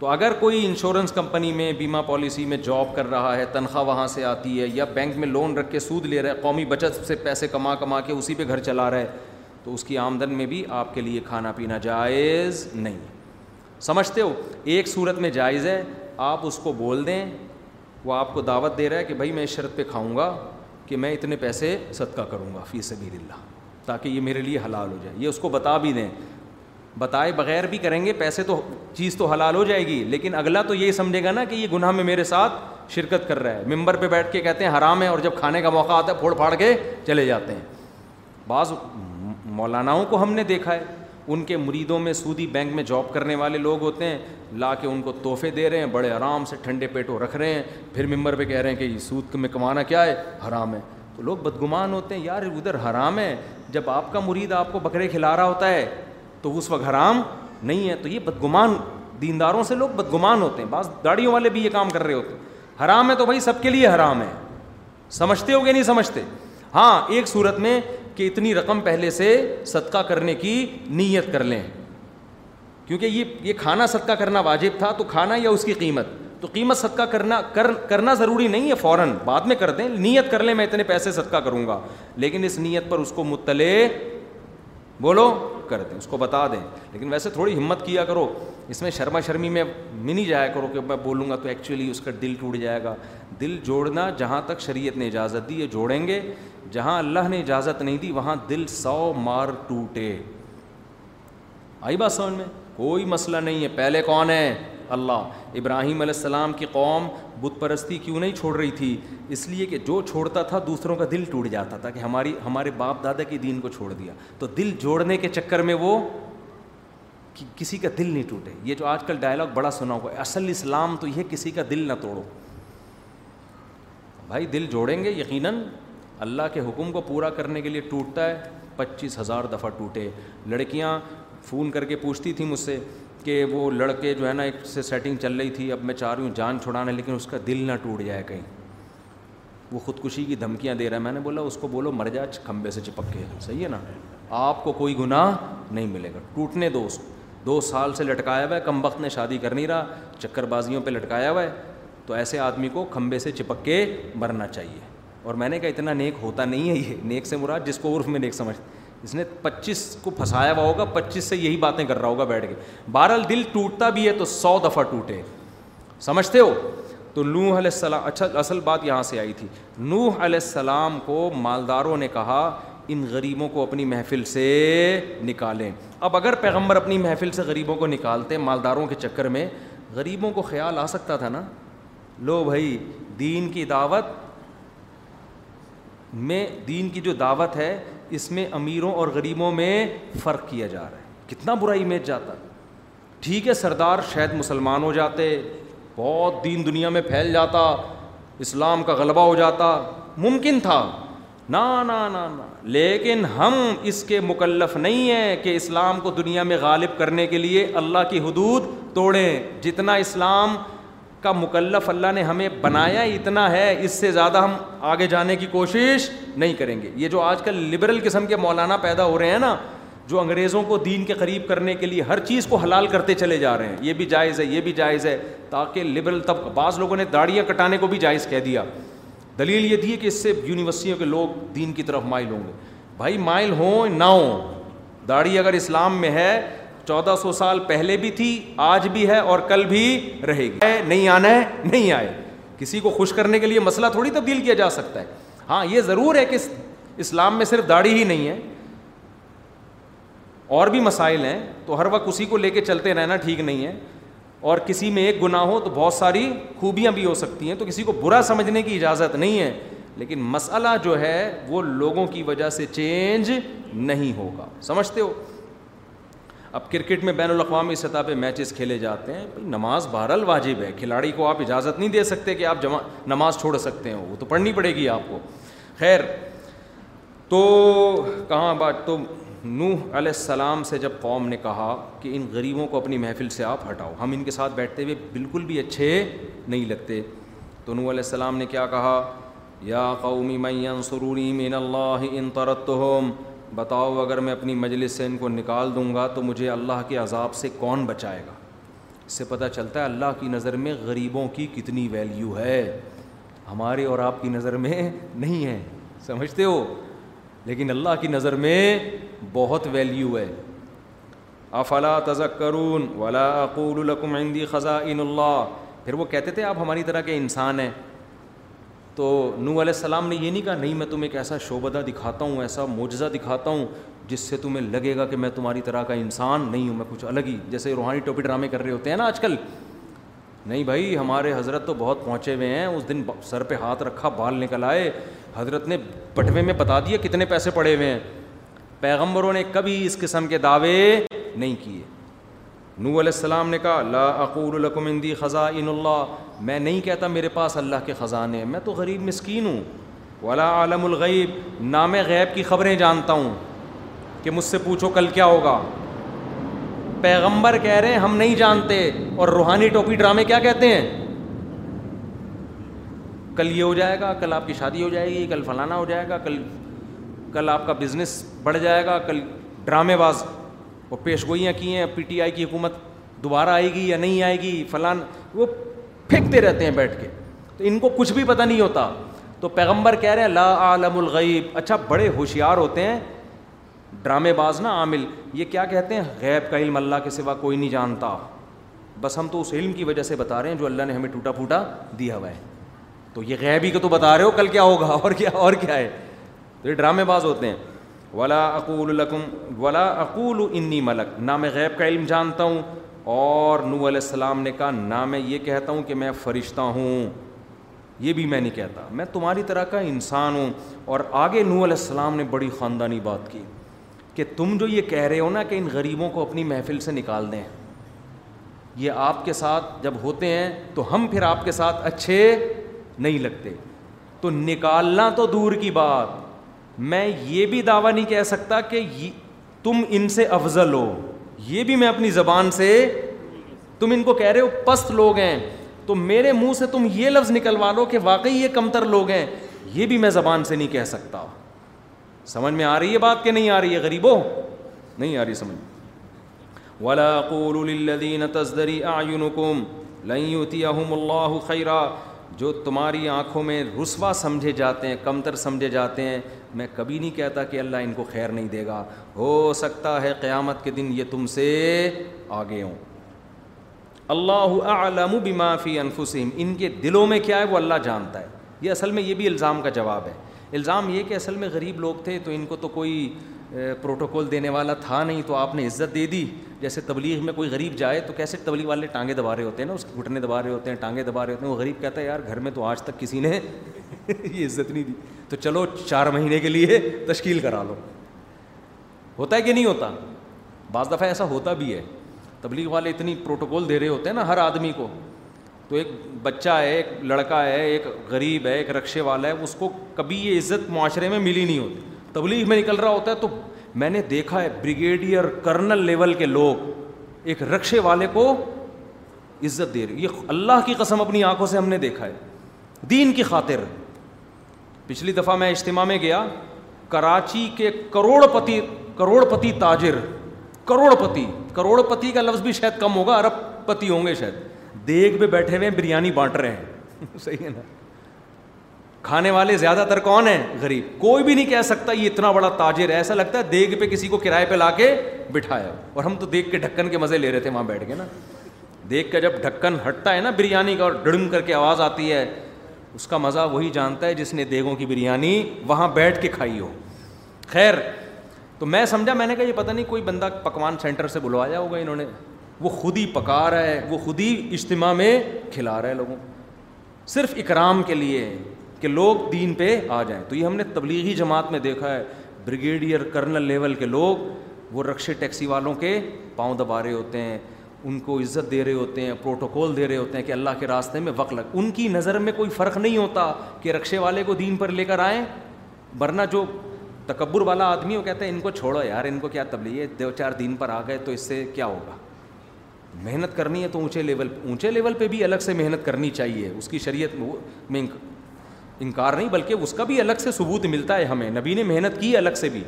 Speaker 3: تو اگر کوئی انشورنس کمپنی میں بیمہ پالیسی میں جاب کر رہا ہے تنخواہ وہاں سے آتی ہے یا بینک میں لون رکھ کے سود لے رہا ہے قومی بچت سے پیسے کما کما کے اسی پہ گھر چلا رہا ہے تو اس کی آمدن میں بھی آپ کے لیے کھانا پینا جائز نہیں سمجھتے ہو ایک صورت میں جائز ہے آپ اس کو بول دیں وہ آپ کو دعوت دے رہا ہے کہ بھائی میں اس شرط پہ کھاؤں گا کہ میں اتنے پیسے صدقہ کروں گا فی سبیل اللہ تاکہ یہ میرے لیے حلال ہو جائے یہ اس کو بتا بھی دیں بتائے بغیر بھی کریں گے پیسے تو چیز تو حلال ہو جائے گی لیکن اگلا تو یہ سمجھے گا نا کہ یہ گناہ میں میرے ساتھ شرکت کر رہا ہے ممبر پہ بیٹھ کے کہتے ہیں حرام ہے اور جب کھانے کا موقع آتا ہے پھوڑ پھاڑ کے چلے جاتے ہیں بعض مولاناؤں کو ہم نے دیکھا ہے ان کے مریدوں میں سودی بینک میں جاب کرنے والے لوگ ہوتے ہیں لا کے ان کو تحفے دے رہے ہیں بڑے آرام سے ٹھنڈے پیٹوں رکھ رہے ہیں پھر ممبر پہ کہہ رہے ہیں کہ سود میں کمانا کیا ہے حرام ہے تو لوگ بدگمان ہوتے ہیں یار ادھر حرام ہے جب آپ کا مرید آپ کو بکرے کھلا رہا ہوتا ہے تو اس وقت حرام نہیں ہے تو یہ بدگمان دینداروں سے لوگ بدگمان ہوتے ہیں بعض گاڑیوں والے بھی یہ کام کر رہے ہوتے ہیں حرام ہے تو بھائی سب کے لیے حرام ہے سمجھتے ہو کہ نہیں سمجھتے ہاں ایک صورت میں کہ اتنی رقم پہلے سے صدقہ کرنے کی نیت کر لیں کیونکہ یہ یہ کھانا صدقہ کرنا واجب تھا تو کھانا یا اس کی قیمت تو قیمت صدقہ کرنا کر کرنا ضروری نہیں ہے فوراً بعد میں کر دیں نیت کر لیں میں اتنے پیسے صدقہ کروں گا لیکن اس نیت پر اس کو مطلع بولو کر دیں اس کو بتا دیں لیکن ویسے تھوڑی ہمت کیا کرو اس میں شرما شرمی میں منی جایا کرو کہ میں بولوں گا تو ایکچولی اس کا دل ٹوٹ جائے گا دل جوڑنا جہاں تک شریعت نے اجازت دی یہ جوڑیں گے جہاں اللہ نے اجازت نہیں دی وہاں دل سو مار ٹوٹے آئی بات سمجھ میں کوئی مسئلہ نہیں ہے پہلے کون ہے اللہ ابراہیم علیہ السلام کی قوم بت پرستی کیوں نہیں چھوڑ رہی تھی اس لیے کہ جو چھوڑتا تھا دوسروں کا دل ٹوٹ جاتا تھا کہ ہماری ہمارے باپ دادا کے دین کو چھوڑ دیا تو دل جوڑنے کے چکر میں وہ کسی کا دل نہیں ٹوٹے یہ جو آج کل ڈائلاگ بڑا سنا ہے اصل اسلام تو یہ کسی کا دل نہ توڑو بھائی دل جوڑیں گے یقیناً اللہ کے حکم کو پورا کرنے کے لیے ٹوٹتا ہے پچیس ہزار دفعہ ٹوٹے لڑکیاں فون کر کے پوچھتی تھیں مجھ سے کہ وہ لڑکے جو ہے نا ایک سے سیٹنگ چل رہی تھی اب میں چاہ رہی ہوں جان چھڑانے لیکن اس کا دل نہ ٹوٹ جائے کہیں وہ خودکشی کی دھمکیاں دے رہا ہے میں نے بولا اس کو بولو مر جا کھمبے سے چپک کے صحیح ہے نا آپ کو کوئی گناہ نہیں ملے گا ٹوٹنے دو اس کو دو سال سے لٹکایا ہوا ہے کم وقت نے شادی کر نہیں رہا چکر بازیوں پہ لٹکایا ہوا ہے تو ایسے آدمی کو کھمبے سے چپک کے مرنا چاہیے اور میں نے کہا اتنا نیک ہوتا نہیں ہے یہ نیک سے مراد جس کو عرف میں نیک سمجھ اس نے پچیس کو پھنسایا ہوا ہوگا پچیس سے یہی باتیں کر رہا ہوگا بیٹھ کے بہرحال دل ٹوٹتا بھی ہے تو سو دفعہ ٹوٹے سمجھتے ہو تو نو علیہ السلام اچھا اصل بات یہاں سے آئی تھی نو علیہ السلام کو مالداروں نے کہا ان غریبوں کو اپنی محفل سے نکالیں اب اگر پیغمبر اپنی محفل سے غریبوں کو نکالتے مالداروں کے چکر میں غریبوں کو خیال آ سکتا تھا نا لو بھائی دین کی دعوت میں دین کی جو دعوت ہے اس میں امیروں اور غریبوں میں فرق کیا جا رہا ہے کتنا برا امیج جاتا ٹھیک ہے سردار شاید مسلمان ہو جاتے بہت دین دنیا میں پھیل جاتا اسلام کا غلبہ ہو جاتا ممکن تھا نا نا نا نا لیکن ہم اس کے مکلف نہیں ہیں کہ اسلام کو دنیا میں غالب کرنے کے لیے اللہ کی حدود توڑیں جتنا اسلام کا مکلف اللہ نے ہمیں بنایا اتنا ہے اس سے زیادہ ہم آگے جانے کی کوشش نہیں کریں گے یہ جو آج کل لبرل قسم کے مولانا پیدا ہو رہے ہیں نا جو انگریزوں کو دین کے قریب کرنے کے لیے ہر چیز کو حلال کرتے چلے جا رہے ہیں یہ بھی جائز ہے یہ بھی جائز ہے تاکہ لبرل طبقہ بعض لوگوں نے داڑیاں کٹانے کو بھی جائز کہہ دیا دلیل یہ دی کہ اس سے یونیورسٹیوں کے لوگ دین کی طرف مائل ہوں گے بھائی مائل ہوں نہ ہوں داڑھی اگر اسلام میں ہے چودہ سو سال پہلے بھی تھی آج بھی ہے اور کل بھی رہے گی نہیں آنا ہے نہیں آئے کسی کو خوش کرنے کے لیے مسئلہ تھوڑی تبدیل کیا جا سکتا ہے ہاں یہ ضرور ہے کہ اسلام میں صرف داڑھی ہی نہیں ہے اور بھی مسائل ہیں تو ہر وقت اسی کو لے کے چلتے رہنا ٹھیک نہیں ہے اور کسی میں ایک گناہ ہو تو بہت ساری خوبیاں بھی ہو سکتی ہیں تو کسی کو برا سمجھنے کی اجازت نہیں ہے لیکن مسئلہ جو ہے وہ لوگوں کی وجہ سے چینج نہیں ہوگا سمجھتے ہو اب کرکٹ میں بین الاقوامی سطح پہ میچز کھیلے جاتے ہیں نماز بہرحال واجب ہے کھلاڑی کو آپ اجازت نہیں دے سکتے کہ آپ جمع نماز چھوڑ سکتے ہیں وہ تو پڑھنی پڑے گی آپ کو خیر تو کہاں بات تو نوح علیہ السلام سے جب قوم نے کہا کہ ان غریبوں کو اپنی محفل سے آپ ہٹاؤ ہم ان کے ساتھ بیٹھتے ہوئے بالکل بھی اچھے نہیں لگتے تو نوح علیہ السلام نے کیا کہا یا قومی سرونی مین ان ترتم بتاؤ اگر میں اپنی مجلس سے ان کو نکال دوں گا تو مجھے اللہ کے عذاب سے کون بچائے گا اس سے پتہ چلتا ہے اللہ کی نظر میں غریبوں کی کتنی ویلیو ہے ہمارے اور آپ کی نظر میں (laughs) نہیں ہے سمجھتے ہو لیکن اللہ کی نظر میں بہت ویلیو ہے افلا لکم عندی خزاں اللہ پھر وہ کہتے تھے آپ ہماری طرح کے انسان ہیں تو نو علیہ السلام نے یہ نہیں کہا نہیں میں تمہیں ایک ایسا شعبدہ دکھاتا ہوں ایسا معجزہ دکھاتا ہوں جس سے تمہیں لگے گا کہ میں تمہاری طرح کا انسان نہیں ہوں میں کچھ الگ ہی جیسے روحانی ٹوپی ڈرامے کر رہے ہوتے ہیں نا آج کل نہیں بھائی ہمارے حضرت تو بہت پہنچے ہوئے ہیں اس دن سر پہ ہاتھ رکھا بال نکل آئے حضرت نے پٹوے میں بتا دیا کتنے پیسے پڑے ہوئے ہیں پیغمبروں نے کبھی اس قسم کے دعوے نہیں کیے نو علیہ السلام نے کہا لا اقول لکم اندی خزائن اللہ میں نہیں کہتا میرے پاس اللہ کے خزانے ہیں میں تو غریب مسکین ہوں ولا عالم الغیب نام غیب کی خبریں جانتا ہوں کہ مجھ سے پوچھو کل کیا ہوگا پیغمبر کہہ رہے ہیں ہم نہیں جانتے اور روحانی ٹوپی ڈرامے کیا کہتے ہیں کل یہ ہو جائے گا کل آپ کی شادی ہو جائے گی کل فلانا ہو جائے گا کل کل آپ کا بزنس بڑھ جائے گا کل ڈرامے باز وہ پیش گوئیاں کی ہیں پی ٹی آئی کی حکومت دوبارہ آئے گی یا نہیں آئے گی فلان وہ پھینکتے رہتے ہیں بیٹھ کے تو ان کو کچھ بھی پتہ نہیں ہوتا تو پیغمبر کہہ رہے ہیں لا عالم الغیب اچھا بڑے ہوشیار ہوتے ہیں ڈرامے باز نا عامل یہ کیا کہتے ہیں غیب کا علم اللہ کے سوا کوئی نہیں جانتا بس ہم تو اس علم کی وجہ سے بتا رہے ہیں جو اللہ نے ہمیں ٹوٹا پھوٹا دیا ہوا ہے تو یہ غیب ہی کو تو بتا رہے ہو کل کیا ہوگا اور کیا اور کیا ہے تو یہ ڈرامے باز ہوتے ہیں ولا اقول ولا اقول انی ملک نہ میں غیب کا علم جانتا ہوں اور نو علیہ السلام نے کہا نہ میں یہ کہتا ہوں کہ میں فرشتہ ہوں یہ بھی میں نہیں کہتا میں تمہاری طرح کا انسان ہوں اور آگے نو علیہ السلام نے بڑی خاندانی بات کی کہ تم جو یہ کہہ رہے ہو نا کہ ان غریبوں کو اپنی محفل سے نکال دیں یہ آپ کے ساتھ جب ہوتے ہیں تو ہم پھر آپ کے ساتھ اچھے نہیں لگتے تو نکالنا تو دور کی بات میں یہ بھی دعویٰ نہیں کہہ سکتا کہ تم ان سے افضل ہو یہ بھی میں اپنی زبان سے تم ان کو کہہ رہے ہو پست لوگ ہیں تو میرے منہ سے تم یہ لفظ نکلوا لو کہ واقعی یہ کمتر لوگ ہیں یہ بھی میں زبان سے نہیں کہہ سکتا سمجھ میں آ رہی ہے بات کہ نہیں آ رہی ہے غریبوں نہیں آ رہی سمجھ اعینکم لن یؤتیہم اللہ خیرا جو تمہاری آنکھوں میں رسوا سمجھے جاتے ہیں کمتر سمجھے جاتے ہیں میں کبھی نہیں کہتا کہ اللہ ان کو خیر نہیں دے گا ہو سکتا ہے قیامت کے دن یہ تم سے آگے ہوں اللہ عالم بما فی انفسم ان کے دلوں میں کیا ہے وہ اللہ جانتا ہے یہ اصل میں یہ بھی الزام کا جواب ہے الزام یہ کہ اصل میں غریب لوگ تھے تو ان کو تو کوئی پروٹوکول دینے والا تھا نہیں تو آپ نے عزت دے دی جیسے تبلیغ میں کوئی غریب جائے تو کیسے تبلیغ والے ٹانگے دبا رہے ہوتے ہیں نا اس کے گھٹنے دبا رہے ہوتے ہیں ٹانگیں دبا رہے ہوتے ہیں وہ غریب کہتا ہے یار گھر میں تو آج تک کسی نے (laughs) یہ عزت نہیں دی تو چلو چار مہینے کے لیے تشکیل کرا لو ہوتا ہے کہ نہیں ہوتا بعض دفعہ ایسا ہوتا بھی ہے تبلیغ والے اتنی پروٹوکول دے رہے ہوتے ہیں نا ہر آدمی کو تو ایک بچہ ہے ایک لڑکا ہے ایک غریب ہے ایک رکشے والا ہے اس کو کبھی یہ عزت معاشرے میں ملی نہیں ہوتی تبلیغ میں نکل رہا ہوتا ہے تو میں نے دیکھا ہے بریگیڈیئر کرنل لیول کے لوگ ایک رکشے والے کو عزت دے رہے یہ اللہ کی قسم اپنی آنکھوں سے ہم نے دیکھا ہے دین کی خاطر پچھلی دفعہ میں اجتماع میں گیا کراچی کے کروڑ پتی کروڑ پتی تاجر کروڑ پتی کروڑ پتی کا لفظ بھی شاید کم ہوگا ارب پتی ہوں گے شاید دیکھ پہ بیٹھے ہوئے بریانی بانٹ رہے ہیں (laughs) صحیح ہے نا کھانے والے زیادہ تر کون ہیں غریب کوئی بھی نہیں کہہ سکتا یہ اتنا بڑا تاجر ہے ایسا لگتا ہے دیگ پہ کسی کو کرائے پہ لا کے بٹھایا اور ہم تو دیکھ کے ڈھکن کے مزے لے رہے تھے وہاں بیٹھ کے نا دیکھ کے جب ڈھکن ہٹتا ہے نا بریانی کا اور ڈڑم کر کے آواز آتی ہے اس کا مزہ وہی جانتا ہے جس نے دیگوں کی بریانی وہاں بیٹھ کے کھائی ہو خیر تو میں سمجھا میں نے کہا یہ پتہ نہیں کوئی بندہ پکوان سینٹر سے بلوایا ہوگا انہوں نے وہ خود ہی پکا رہا ہے وہ خود ہی اجتماع میں کھلا رہا ہے لوگوں صرف اکرام کے لیے کہ لوگ دین پہ آ جائیں تو یہ ہم نے تبلیغی جماعت میں دیکھا ہے بریگیڈیئر کرنل لیول کے لوگ وہ رکشے ٹیکسی والوں کے پاؤں دبا رہے ہوتے ہیں ان کو عزت دے رہے ہوتے ہیں پروٹوکول دے رہے ہوتے ہیں کہ اللہ کے راستے میں وقت لگ ان کی نظر میں کوئی فرق نہیں ہوتا کہ رکشے والے کو دین پر لے کر آئیں ورنہ جو تکبر والا آدمی وہ کہتے ہیں ان کو چھوڑو یار ان کو کیا تبلیغ ہے دو چار دین پر آ گئے تو اس سے کیا ہوگا محنت کرنی ہے تو اونچے لیول اونچے لیول پہ بھی الگ سے محنت کرنی چاہیے اس کی شریعت میں انکار نہیں بلکہ اس کا بھی الگ سے ثبوت ملتا ہے ہمیں نبی نے محنت کی الگ سے بھی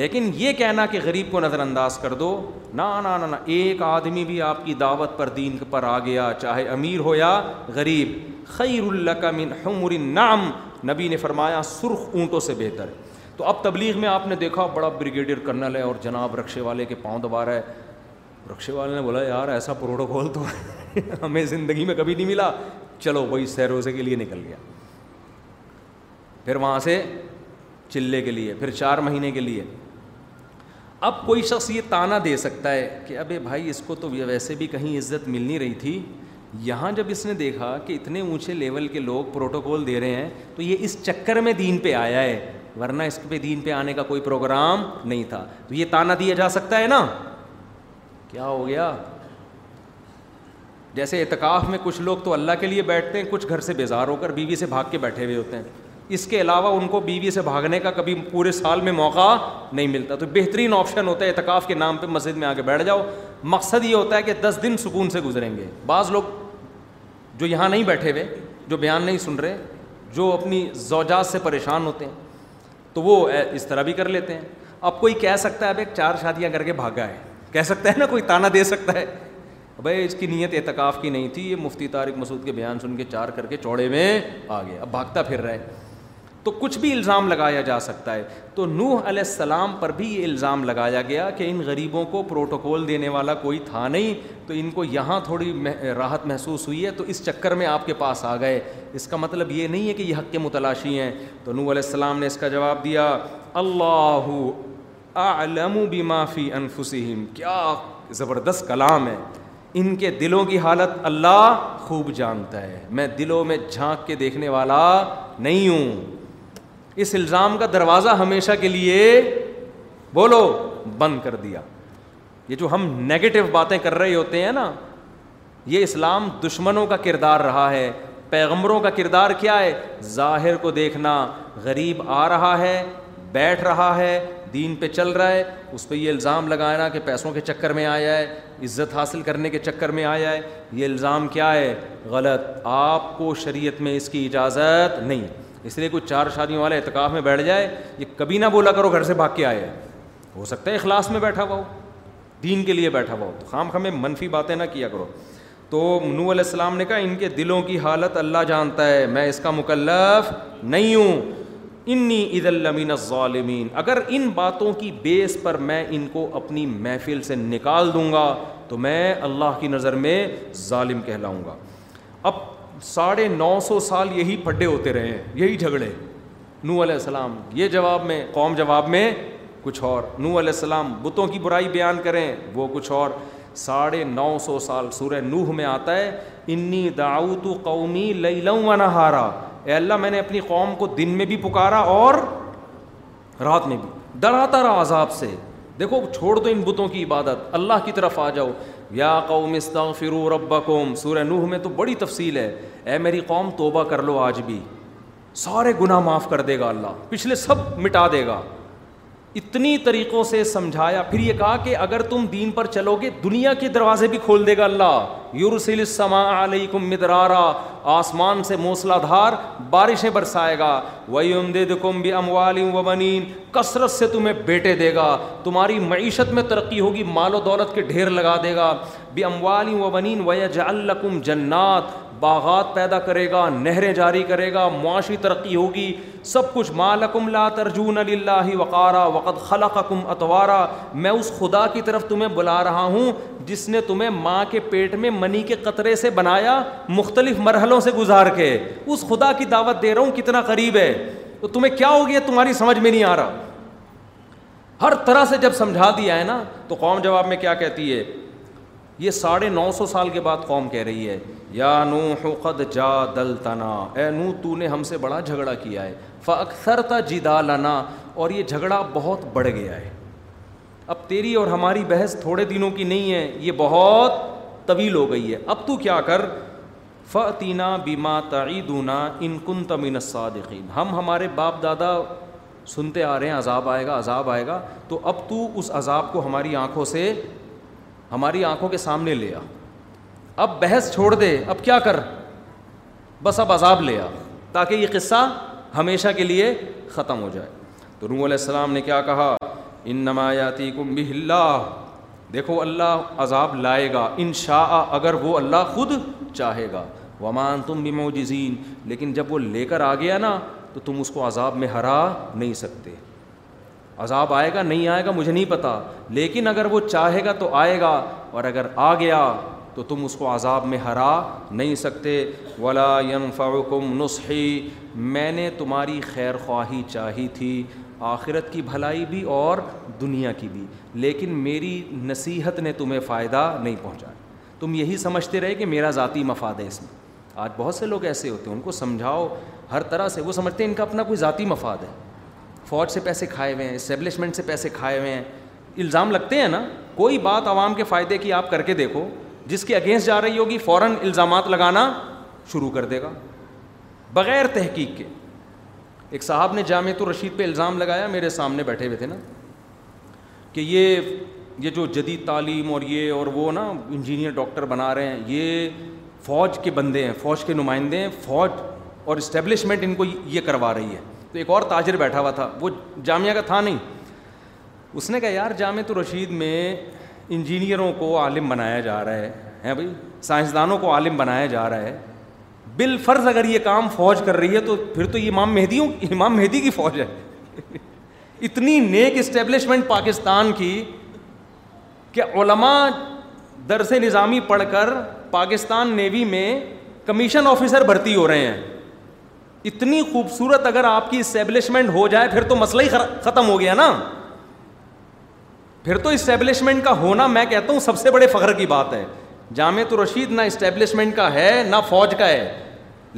Speaker 3: لیکن یہ کہنا کہ غریب کو نظر انداز کر دو نہ ایک آدمی بھی آپ کی دعوت پر دین پر آ گیا چاہے امیر ہو یا غریب خیر اللہ کا نام نبی نے فرمایا سرخ اونٹوں سے بہتر تو اب تبلیغ میں آپ نے دیکھا بڑا بریگیڈیئر کرنل ہے اور جناب رکشے والے کے پاؤں دبا رہا ہے رکشے والے نے بولا یار ایسا پروٹوکول تو ہمیں زندگی میں کبھی نہیں ملا چلو وہی سیروزے کے لیے نکل گیا پھر وہاں سے چلے کے لیے پھر چار مہینے کے لیے اب کوئی شخص یہ تانا دے سکتا ہے کہ ابے بھائی اس کو تو ویسے بھی کہیں عزت مل نہیں رہی تھی یہاں جب اس نے دیکھا کہ اتنے اونچے لیول کے لوگ پروٹوکول دے رہے ہیں تو یہ اس چکر میں دین پہ آیا ہے ورنہ اس پہ دین پہ آنے کا کوئی پروگرام نہیں تھا تو یہ تانا دیا جا سکتا ہے نا کیا ہو گیا جیسے اعتکاف میں کچھ لوگ تو اللہ کے لیے بیٹھتے ہیں کچھ گھر سے بیزار ہو کر بیوی سے بھاگ کے بیٹھے ہوئے ہوتے ہیں اس کے علاوہ ان کو بیوی سے بھاگنے کا کبھی پورے سال میں موقع نہیں ملتا تو بہترین آپشن ہوتا ہے اعتکاف کے نام پہ مسجد میں آ کے بیٹھ جاؤ مقصد یہ ہوتا ہے کہ دس دن سکون سے گزریں گے بعض لوگ جو یہاں نہیں بیٹھے ہوئے جو بیان نہیں سن رہے جو اپنی زوجات سے پریشان ہوتے ہیں تو وہ اس طرح بھی کر لیتے ہیں اب کوئی کہہ سکتا ہے اب ایک چار شادیاں کر کے بھاگا ہے کہہ سکتا ہے نا کوئی تانا دے سکتا ہے بھائی اس کی نیت اعتکاف کی نہیں تھی یہ مفتی طارق مسعود کے بیان سن کے چار کر کے چوڑے میں آ گیا اب بھاگتا پھر رہا ہے تو کچھ بھی الزام لگایا جا سکتا ہے تو نوح علیہ السلام پر بھی یہ الزام لگایا گیا کہ ان غریبوں کو پروٹوکول دینے والا کوئی تھا نہیں تو ان کو یہاں تھوڑی راحت محسوس ہوئی ہے تو اس چکر میں آپ کے پاس آ گئے اس کا مطلب یہ نہیں ہے کہ یہ حق کے متلاشی ہیں تو نوح علیہ السلام نے اس کا جواب دیا اللہ اعلم بما معافی انفسم کیا زبردست کلام ہے ان کے دلوں کی حالت اللہ خوب جانتا ہے میں دلوں میں جھانک کے دیکھنے والا نہیں ہوں اس الزام کا دروازہ ہمیشہ کے لیے بولو بند کر دیا یہ جو ہم نگیٹو باتیں کر رہے ہوتے ہیں نا یہ اسلام دشمنوں کا کردار رہا ہے پیغمبروں کا کردار کیا ہے ظاہر کو دیکھنا غریب آ رہا ہے بیٹھ رہا ہے دین پہ چل رہا ہے اس پہ یہ الزام لگانا کہ پیسوں کے چکر میں آیا ہے عزت حاصل کرنے کے چکر میں آیا ہے یہ الزام کیا ہے غلط آپ کو شریعت میں اس کی اجازت نہیں اس لیے کوئی چار شادیوں والے اعتکاف میں بیٹھ جائے یہ کبھی نہ بولا کرو گھر سے بھاگ کے آئے ہو سکتا ہے اخلاص میں بیٹھا ہوا ہو دین کے لیے بیٹھا ہوا ہو تو خام خامے منفی باتیں نہ کیا کرو تو منو علیہ السلام نے کہا ان کے دلوں کی حالت اللہ جانتا ہے میں اس کا مکلف نہیں ہوں انی عید المین ظالمین اگر ان باتوں کی بیس پر میں ان کو اپنی محفل سے نکال دوں گا تو میں اللہ کی نظر میں ظالم کہلاؤں گا اب ساڑھے نو سو سال یہی پھڈے ہوتے رہے ہیں یہی جھگڑے نو علیہ السلام یہ جواب میں قوم جواب میں کچھ اور نو علیہ السلام بتوں کی برائی بیان کریں وہ کچھ اور ساڑھے نو سو سال سورہ نوح میں آتا ہے انی دعوت قومی لئی لوں و نہارا اے اللہ میں نے اپنی قوم کو دن میں بھی پکارا اور رات میں بھی ڈراتا رہا عذاب سے دیکھو چھوڑ دو ان بتوں کی عبادت اللہ کی طرف آ جاؤ یا قوم استغفروا ربکم سورہ نوح میں تو بڑی تفصیل ہے اے میری قوم توبہ کر لو آج بھی سارے گناہ معاف کر دے گا اللہ پچھلے سب مٹا دے گا اتنی طریقوں سے سمجھایا پھر یہ کہا کہ اگر تم دین پر چلو گے دنیا کے دروازے بھی کھول دے گا اللہ یورسل سما علیہ مدرارا آسمان سے موسلا دھار بارشیں برسائے گا وئی امدے اموالی و بنین کثرت سے تمہیں بیٹے دے گا تمہاری معیشت میں ترقی ہوگی مال و دولت کے ڈھیر لگا دے گا بھی اموال و بنین و جا جنات باغات پیدا کرے گا نہریں جاری کرے گا معاشی ترقی ہوگی سب کچھ مالکم لا ماں اللہ اتوارا میں اس خدا کی طرف تمہیں بلا رہا ہوں جس نے تمہیں ماں کے پیٹ میں منی کے قطرے سے بنایا مختلف مرحلوں سے گزار کے اس خدا کی دعوت دے رہا ہوں کتنا قریب ہے تو تمہیں کیا ہو گیا تمہاری سمجھ میں نہیں آ رہا ہر طرح سے جب سمجھا دیا ہے نا تو قوم جواب میں کیا کہتی ہے یہ ساڑھے نو سو سال کے بعد قوم کہہ رہی ہے یا نو جا دل تنا اے نو تو نے ہم سے بڑا جھگڑا کیا ہے ف اکثر تا لنا اور یہ جھگڑا بہت بڑھ گیا ہے اب تیری اور ہماری بحث تھوڑے دنوں کی نہیں ہے یہ بہت طویل ہو گئی ہے اب تو کیا کر فتینا بیما تعی ان کن صادقین ہم ہمارے باپ دادا سنتے آ رہے ہیں عذاب آئے گا عذاب آئے گا تو اب تو اس عذاب کو ہماری آنکھوں سے ہماری آنکھوں کے سامنے لے آ اب بحث چھوڑ دے اب کیا کر بس اب عذاب لے آ تاکہ یہ قصہ ہمیشہ کے لیے ختم ہو جائے تو روم علیہ السلام نے کیا کہا ان نمایاتی کم اللہ دیکھو اللہ عذاب لائے گا ان شاء اگر وہ اللہ خود چاہے گا ومان تم بھی لیکن جب وہ لے کر آ گیا نا تو تم اس کو عذاب میں ہرا نہیں سکتے عذاب آئے گا نہیں آئے گا مجھے نہیں پتا لیکن اگر وہ چاہے گا تو آئے گا اور اگر آ گیا تو تم اس کو عذاب میں ہرا نہیں سکتے ولا یم نصحی نسخی میں نے تمہاری خیر خواہی چاہی تھی آخرت کی بھلائی بھی اور دنیا کی بھی لیکن میری نصیحت نے تمہیں فائدہ نہیں پہنچایا تم یہی سمجھتے رہے کہ میرا ذاتی مفاد ہے اس میں آج بہت سے لوگ ایسے ہوتے ہیں ان کو سمجھاؤ ہر طرح سے وہ سمجھتے ہیں ان کا اپنا کوئی ذاتی مفاد ہے فوج سے پیسے کھائے ہوئے ہیں اسٹیبلشمنٹ سے پیسے کھائے ہوئے ہیں الزام لگتے ہیں نا کوئی بات عوام کے فائدے کی آپ کر کے دیکھو جس کے اگینسٹ جا رہی ہوگی فوراً الزامات لگانا شروع کر دے گا بغیر تحقیق کے ایک صاحب نے جامعۃ الرشید پہ الزام لگایا میرے سامنے بیٹھے ہوئے تھے نا کہ یہ یہ جو جدید تعلیم اور یہ اور وہ نا انجینئر ڈاکٹر بنا رہے ہیں یہ فوج کے بندے ہیں فوج کے نمائندے ہیں فوج اور اسٹیبلشمنٹ ان کو یہ کروا رہی ہے تو ایک اور تاجر بیٹھا ہوا تھا وہ جامعہ کا تھا نہیں اس نے کہا یار جامعہ تو رشید میں انجینئروں کو عالم بنایا جا رہا ہے ہیں بھائی سائنسدانوں کو عالم بنایا جا رہا ہے بال فرض اگر یہ کام فوج کر رہی ہے تو پھر تو یہ امام مہدیوں امام مہدی کی فوج ہے اتنی نیک اسٹیبلشمنٹ پاکستان کی کہ علماء درس نظامی پڑھ کر پاکستان نیوی میں کمیشن آفیسر بھرتی ہو رہے ہیں اتنی خوبصورت اگر آپ کی اسٹیبلشمنٹ ہو جائے پھر تو مسئلہ ہی ختم ہو گیا نا پھر تو اسٹیبلشمنٹ کا ہونا میں کہتا ہوں سب سے بڑے فخر کی بات ہے جامع تو رشید نہ اسٹیبلشمنٹ کا ہے نہ فوج کا ہے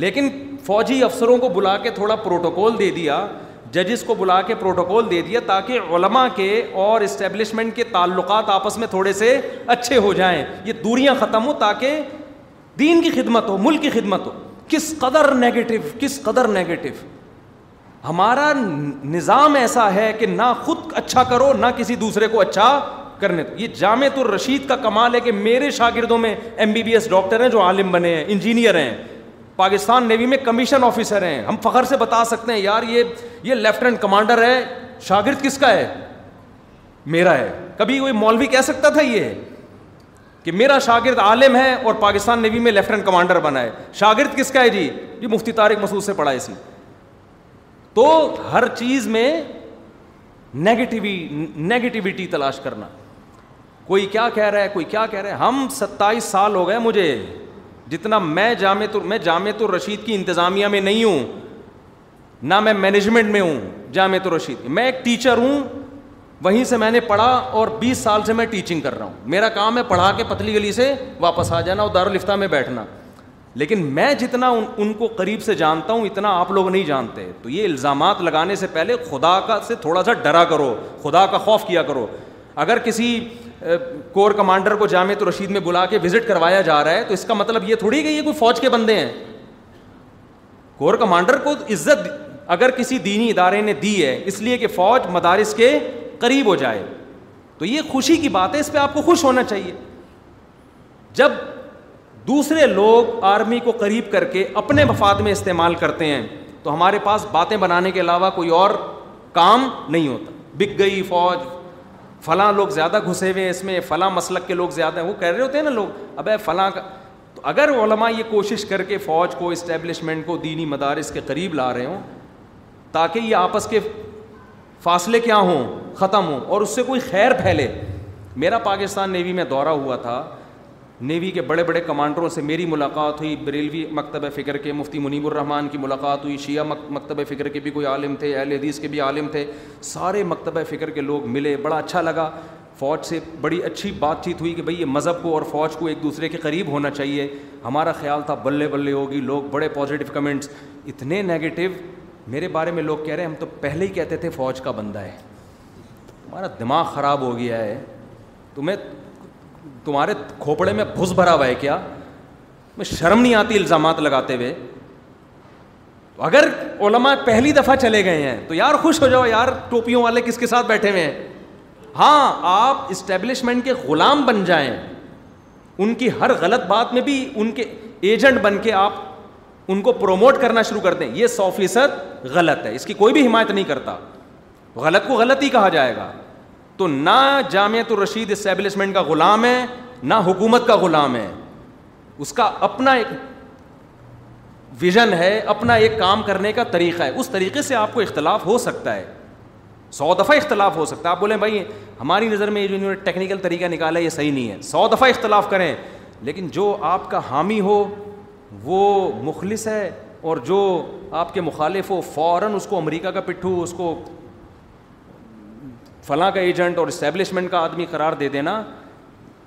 Speaker 3: لیکن فوجی افسروں کو بلا کے تھوڑا پروٹوکول دے دیا ججز کو بلا کے پروٹوکول دے دیا تاکہ علماء کے اور اسٹیبلشمنٹ کے تعلقات آپس میں تھوڑے سے اچھے ہو جائیں یہ دوریاں ختم ہوں تاکہ دین کی خدمت ہو ملک کی خدمت ہو کس قدر نیگیٹو کس قدر نگیٹو ہمارا نظام ایسا ہے کہ نہ خود اچھا کرو نہ کسی دوسرے کو اچھا کرنے دو یہ جامع الرشید کا کمال ہے کہ میرے شاگردوں میں M B B S doctor ہیں جو عالم بنے ہیں انجینئر ہیں پاکستان نیوی میں کمیشن آفیسر ہیں ہم فخر سے بتا سکتے ہیں یار یہ لیفٹیننٹ کمانڈر ہے شاگرد کس کا ہے میرا ہے کبھی کوئی مولوی کہہ سکتا تھا یہ کہ میرا شاگرد عالم ہے اور پاکستان نیوی میں لیفٹیننٹ کمانڈر بنا ہے شاگرد کس کا ہے جی جی مفتی طارق مسود سے پڑھا اس اسی تو ہر چیز میں نگیٹیوی نگیٹیوٹی تلاش کرنا کوئی کیا کہہ رہا ہے کوئی کیا کہہ رہا ہے ہم ستائیس سال ہو گئے مجھے جتنا میں جامع میں جامع الرشید کی انتظامیہ میں نہیں ہوں نہ میں مینجمنٹ میں ہوں جامع الرشید میں ایک ٹیچر ہوں وہیں سے میں نے پڑھا اور بیس سال سے میں ٹیچنگ کر رہا ہوں میرا کام ہے پڑھا کے پتلی گلی سے واپس آ جانا اور دارالفتہ میں بیٹھنا لیکن میں جتنا ان ان کو قریب سے جانتا ہوں اتنا آپ لوگ نہیں جانتے تو یہ الزامات لگانے سے پہلے خدا کا سے تھوڑا سا ڈرا کرو خدا کا خوف کیا کرو اگر کسی کور کمانڈر کو جامع تو رشید میں بلا کے وزٹ کروایا جا رہا ہے تو اس کا مطلب یہ تھوڑی کہ یہ کوئی فوج کے بندے ہیں کور کمانڈر کو عزت اگر کسی دینی ادارے نے دی ہے اس لیے کہ فوج مدارس کے قریب ہو جائے تو یہ خوشی کی بات ہے اس پہ آپ کو خوش ہونا چاہیے جب دوسرے لوگ آرمی کو قریب کر کے اپنے مفاد میں استعمال کرتے ہیں تو ہمارے پاس باتیں بنانے کے علاوہ کوئی اور کام نہیں ہوتا بک گئی فوج فلاں لوگ زیادہ گھسے ہوئے ہیں اس میں فلاں مسلک کے لوگ زیادہ ہیں وہ کہہ رہے ہوتے ہیں نا لوگ اب فلاں کا تو اگر علماء یہ کوشش کر کے فوج کو اسٹیبلشمنٹ کو دینی مدارس کے قریب لا رہے ہوں تاکہ یہ آپس کے فاصلے کیا ہوں ختم ہو اور اس سے کوئی خیر پھیلے میرا پاکستان نیوی میں دورہ ہوا تھا نیوی کے بڑے بڑے کمانڈروں سے میری ملاقات ہوئی بریلوی مکتب فکر کے مفتی منیب الرحمان کی ملاقات ہوئی شیعہ مکتب فکر کے بھی کوئی عالم تھے اہل حدیث کے بھی عالم تھے سارے مکتب فکر کے لوگ ملے بڑا اچھا لگا فوج سے بڑی اچھی بات چیت ہوئی کہ بھئی یہ مذہب کو اور فوج کو ایک دوسرے کے قریب ہونا چاہیے ہمارا خیال تھا بلے بلے ہوگی لوگ بڑے پازیٹیو کمنٹس اتنے نگیٹو میرے بارے میں لوگ کہہ رہے ہیں ہم تو پہلے ہی کہتے تھے فوج کا بندہ ہے تمہارا دماغ خراب ہو گیا ہے تمہیں تمہارے کھوپڑے میں بھس بھرا ہوا ہے کیا تمہیں شرم نہیں آتی الزامات لگاتے ہوئے اگر علماء پہلی دفعہ چلے گئے ہیں تو یار خوش ہو جاؤ یار ٹوپیوں والے کس کے ساتھ بیٹھے ہوئے ہیں ہاں آپ اسٹیبلشمنٹ کے غلام بن جائیں ان کی ہر غلط بات میں بھی ان کے ایجنٹ بن کے آپ ان کو پروموٹ کرنا شروع کر دیں یہ سو فیصد غلط ہے اس کی کوئی بھی حمایت نہیں کرتا غلط کو غلط ہی کہا جائے گا تو نہ جامعۃ الرشید اسٹیبلشمنٹ کا غلام ہے نہ حکومت کا غلام ہے اس کا اپنا ایک ویژن ہے اپنا ایک کام کرنے کا طریقہ ہے اس طریقے سے آپ کو اختلاف ہو سکتا ہے سو دفعہ اختلاف ہو سکتا ہے آپ بولیں بھائی ہماری نظر میں یہ جو ٹیکنیکل طریقہ نکالا یہ صحیح نہیں ہے سو دفعہ اختلاف کریں لیکن جو آپ کا حامی ہو وہ مخلص ہے اور جو آپ کے مخالف ہو فوراً اس کو امریکہ کا پٹھو اس کو فلاں کا ایجنٹ اور اسٹیبلشمنٹ کا آدمی قرار دے دینا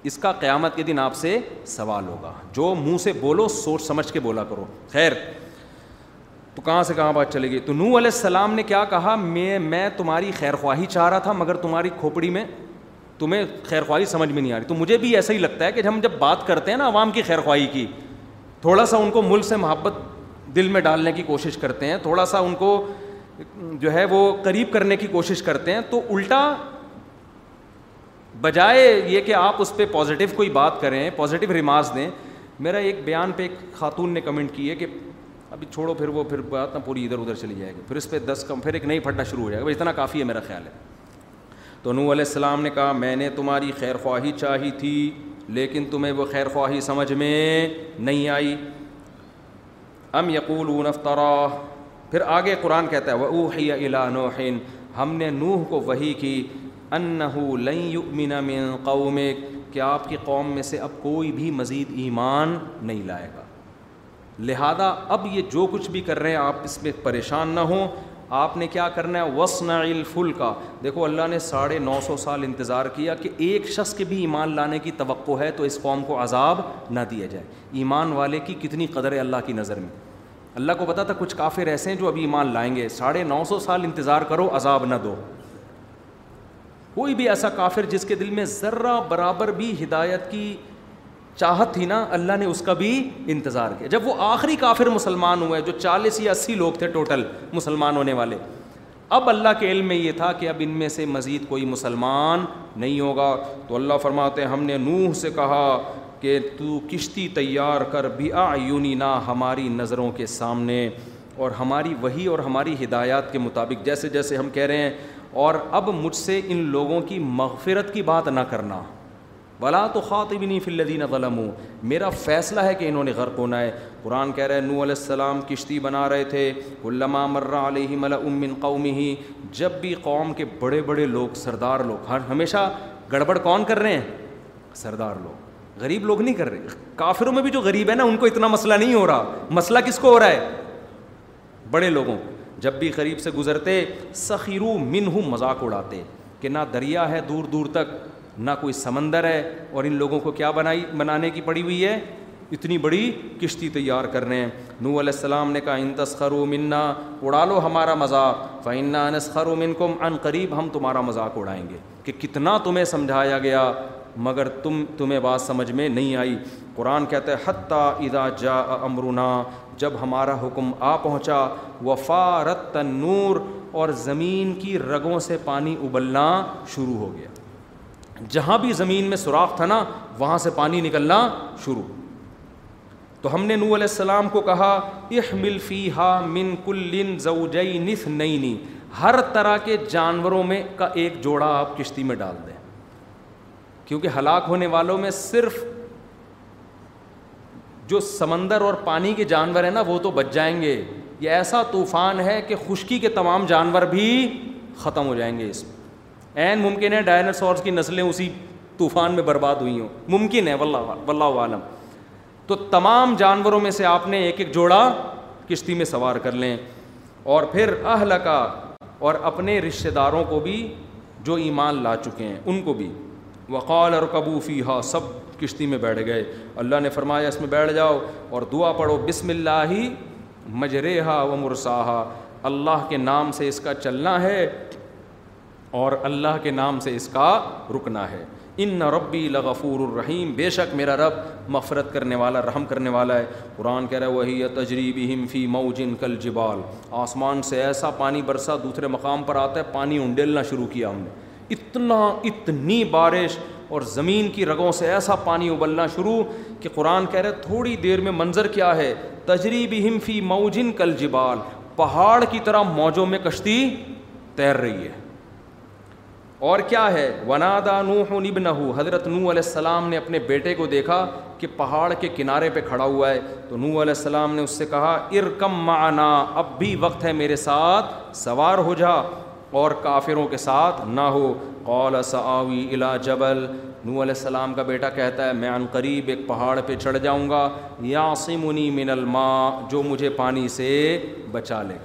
Speaker 3: اس کا قیامت کے دن آپ سے سوال ہوگا جو منہ سے بولو سوچ سمجھ کے بولا کرو خیر تو کہاں سے کہاں بات چلے گی تو نو علیہ السلام نے کیا کہا میں تمہاری خیر خواہی چاہ رہا تھا مگر تمہاری کھوپڑی میں تمہیں خیر خواہی سمجھ میں نہیں آ رہی تو مجھے بھی ایسا ہی لگتا ہے کہ ہم جب بات کرتے ہیں نا عوام کی خیر خواہی کی تھوڑا سا ان کو ملک سے محبت دل میں ڈالنے کی کوشش کرتے ہیں تھوڑا سا ان کو جو ہے وہ قریب کرنے کی کوشش کرتے ہیں تو الٹا بجائے یہ کہ آپ اس پہ پازیٹیو کوئی بات کریں پازیٹیو ریمارکس دیں میرا ایک بیان پہ ایک خاتون نے کمنٹ کی ہے کہ ابھی چھوڑو پھر وہ پھر بات نہ پوری ادھر ادھر چلی جائے گی پھر اس پہ دس کم پھر ایک نئی پھٹنا شروع ہو جائے گا بھائی اتنا کافی ہے میرا خیال ہے تو نو علیہ السلام نے کہا میں نے تمہاری خیر خواہی چاہی تھی لیکن تمہیں وہ خیر خواہی سمجھ میں نہیں آئی ام یقول اون افطرا پھر آگے قرآن کہتا ہے وہ او نوح ہم نے نوح کو وہی کی انہو لن یؤمن من مین کہ آپ کی قوم میں سے اب کوئی بھی مزید ایمان نہیں لائے گا لہذا اب یہ جو کچھ بھی کر رہے ہیں آپ اس میں پریشان نہ ہوں آپ نے کیا کرنا ہے وسن الفل کا دیکھو اللہ نے ساڑھے نو سو سال انتظار کیا کہ ایک شخص کے بھی ایمان لانے کی توقع ہے تو اس قوم کو عذاب نہ دیا جائے ایمان والے کی کتنی قدر ہے اللہ کی نظر میں اللہ کو پتا تھا کچھ کافر ایسے ہیں جو ابھی ایمان لائیں گے ساڑھے نو سو سال انتظار کرو عذاب نہ دو کوئی بھی ایسا کافر جس کے دل میں ذرہ برابر بھی ہدایت کی چاہت تھی نا اللہ نے اس کا بھی انتظار کیا جب وہ آخری کافر مسلمان ہوئے جو چالیس یا اسی لوگ تھے ٹوٹل مسلمان ہونے والے اب اللہ کے علم میں یہ تھا کہ اب ان میں سے مزید کوئی مسلمان نہیں ہوگا تو اللہ فرماتے ہم نے نوح سے کہا کہ تو کشتی تیار کر بھی آ یونی نہ ہماری نظروں کے سامنے اور ہماری وہی اور ہماری ہدایات کے مطابق جیسے جیسے ہم کہہ رہے ہیں اور اب مجھ سے ان لوگوں کی مغفرت کی بات نہ کرنا بلا تو خواتب نہیں فلدین غلم ہوں میرا فیصلہ ہے کہ انہوں نے غرق ہونا ہے قرآن کہہ رہے ہیں نو علیہ السلام کشتی بنا رہے تھے علامہ مرہ علیہ ملا امن قومی ہی جب بھی قوم کے بڑے بڑے لوگ سردار لوگ ہر ہمیشہ گڑبڑ کون کر رہے ہیں سردار لوگ غریب لوگ نہیں کر رہے کافروں میں بھی جو غریب ہے نا ان کو اتنا مسئلہ نہیں ہو رہا مسئلہ کس کو ہو رہا ہے بڑے لوگوں کو جب بھی قریب سے گزرتے سخیرو من ہوں مذاق اڑاتے کہ نہ دریا ہے دور دور تک نہ کوئی سمندر ہے اور ان لوگوں کو کیا بنائی بنانے کی پڑی ہوئی ہے اتنی بڑی کشتی تیار کر رہے ہیں نو علیہ السلام نے کہا ان تسخر و منا اڑا لو ہمارا مذاق فنہ انسخر من کو ان قریب ہم تمہارا مذاق اڑائیں گے کہ کتنا تمہیں سمجھایا گیا مگر تم تمہیں بات سمجھ میں نہیں آئی قرآن کہتا ہے حتیٰ جا امرنا جب ہمارا حکم آ پہنچا وفارت تنور اور زمین کی رگوں سے پانی ابلنا شروع ہو گیا جہاں بھی زمین میں سوراخ تھا نا وہاں سے پانی نکلنا شروع تو ہم نے نور علیہ السلام کو کہا فی ہا من کلن زئی نف نئی نی ہر طرح کے جانوروں میں کا ایک جوڑا آپ کشتی میں ڈال دیں کیونکہ ہلاک ہونے والوں میں صرف جو سمندر اور پانی کے جانور ہیں نا وہ تو بچ جائیں گے یہ ایسا طوفان ہے کہ خشکی کے تمام جانور بھی ختم ہو جائیں گے اس میں عین ممکن ہے ڈائناسورس کی نسلیں اسی طوفان میں برباد ہوئی ہوں ممکن ہے ولہ عالم تو تمام جانوروں میں سے آپ نے ایک ایک جوڑا کشتی میں سوار کر لیں اور پھر اہل کا اور اپنے رشتہ داروں کو بھی جو ایمان لا چکے ہیں ان کو بھی وقال اور قبوفی ہا سب کشتی میں بیٹھ گئے اللہ نے فرمایا اس میں بیٹھ جاؤ اور دعا پڑھو بسم اللہ ہی مجرے ہا و مرساہا اللہ کے نام سے اس کا چلنا ہے اور اللہ کے نام سے اس کا رکنا ہے ان نہ ربی لغفور الرحیم بے شک میرا رب مفرت کرنے والا رحم کرنے والا ہے قرآن کہہ رہا ہے وہی تجریب ہم فی مئو جن کل جبال آسمان سے ایسا پانی برسا دوسرے مقام پر آتا ہے پانی انڈیلنا شروع کیا ہم نے اتنا اتنی بارش اور زمین کی رگوں سے ایسا پانی ابلنا شروع کہ قرآن کہہ رہے تھوڑی دیر میں منظر کیا ہے تجریب کل جبال پہاڑ کی طرح موجوں میں کشتی تیر رہی ہے اور کیا ہے ونادا ونا دان حضرت نو علیہ السلام نے اپنے بیٹے کو دیکھا کہ پہاڑ کے کنارے پہ کھڑا ہوا ہے تو نو علیہ السلام نے اس سے کہا ارکم معنا اب بھی وقت ہے میرے ساتھ سوار ہو جا اور کافروں کے ساتھ نہ ہو قول سعوی الا جبل نو علیہ السلام کا بیٹا کہتا ہے میں قریب ایک پہاڑ پہ چڑھ جاؤں گا یاسمنی من الماء جو مجھے پانی سے بچا لے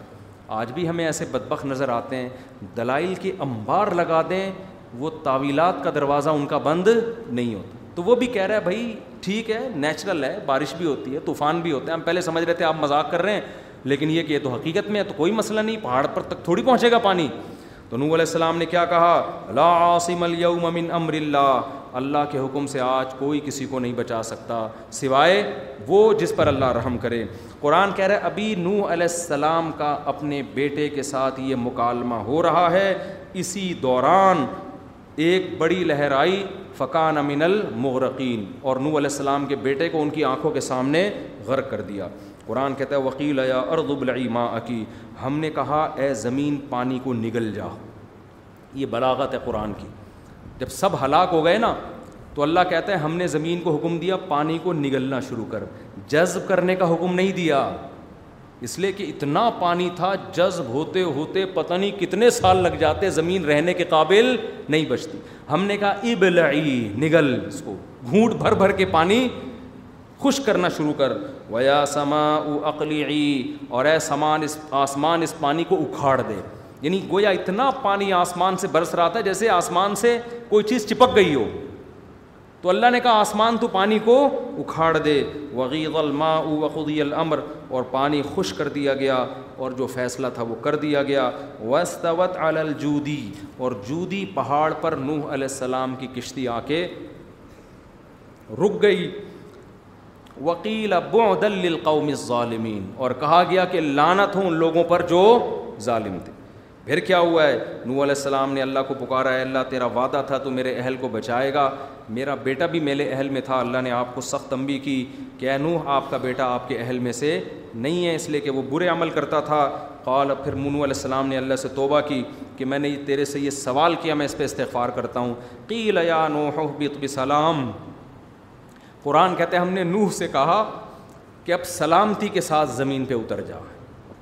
Speaker 3: آج بھی ہمیں ایسے بدبخ نظر آتے ہیں دلائل کے انبار لگا دیں وہ تعویلات کا دروازہ ان کا بند نہیں ہوتا تو وہ بھی کہہ رہا ہے بھائی ٹھیک ہے نیچرل ہے بارش بھی ہوتی ہے طوفان بھی ہوتا ہے ہم پہلے سمجھ رہے تھے آپ مذاق کر رہے ہیں لیکن یہ کہ یہ تو حقیقت میں ہے تو کوئی مسئلہ نہیں پہاڑ پر تک تھوڑی پہنچے گا پانی تو نول علیہ السلام نے کیا کہا لا عاصم من امر اللہ اللہ کے حکم سے آج کوئی کسی کو نہیں بچا سکتا سوائے وہ جس پر اللہ رحم کرے قرآن کہہ رہے ابھی نو علیہ السلام کا اپنے بیٹے کے ساتھ یہ مکالمہ ہو رہا ہے اسی دوران ایک بڑی لہرائی فقان امن المغرقین اور نو علیہ السلام کے بیٹے کو ان کی آنکھوں کے سامنے غرق کر دیا قرآن کہتا ہے وکیل یا ارد بلعی ماں عقی ہم نے کہا اے زمین پانی کو نگل جا یہ بلاغت ہے قرآن کی جب سب ہلاک ہو گئے نا تو اللہ کہتا ہے ہم نے زمین کو حکم دیا پانی کو نگلنا شروع کر جذب کرنے کا حکم نہیں دیا اس لیے کہ اتنا پانی تھا جذب ہوتے ہوتے پتہ نہیں کتنے سال لگ جاتے زمین رہنے کے قابل نہیں بچتی ہم نے کہا ابلعی نگل اس کو گھونٹ بھر بھر کے پانی خشک کرنا شروع کر ویا سما او عقلی اور اے سمان اس آسمان اس پانی کو اکھاڑ دے یعنی گویا اتنا پانی آسمان سے برس رہا تھا جیسے آسمان سے کوئی چیز چپک گئی ہو تو اللہ نے کہا آسمان تو پانی کو اکھاڑ دے وغی الماء وی الامر اور پانی خوش کر دیا گیا اور جو فیصلہ تھا وہ کر دیا گیا وسطوت الجودی اور جودی پہاڑ پر نوح علیہ السلام کی کشتی آ کے رک گئی وکیل بل قومی ظالمین اور کہا گیا کہ لانت ہوں ان لوگوں پر جو ظالم تھے پھر کیا ہوا ہے نو علیہ السلام نے اللہ کو پکارا ہے اللہ تیرا وعدہ تھا تو میرے اہل کو بچائے گا میرا بیٹا بھی میرے اہل میں تھا اللہ نے آپ کو سخت تمبی کی کہ اے نوح آپ کا بیٹا آپ کے اہل میں سے نہیں ہے اس لیے کہ وہ برے عمل کرتا تھا قال پھر منو علیہ السلام نے اللہ سے توبہ کی کہ میں نے تیرے سے یہ سوال کیا میں اس پہ استغفار کرتا ہوں قیل یا نوحبی السلام قرآن کہتے ہیں ہم نے نوح سے کہا کہ اب سلامتی کے ساتھ زمین پہ اتر جا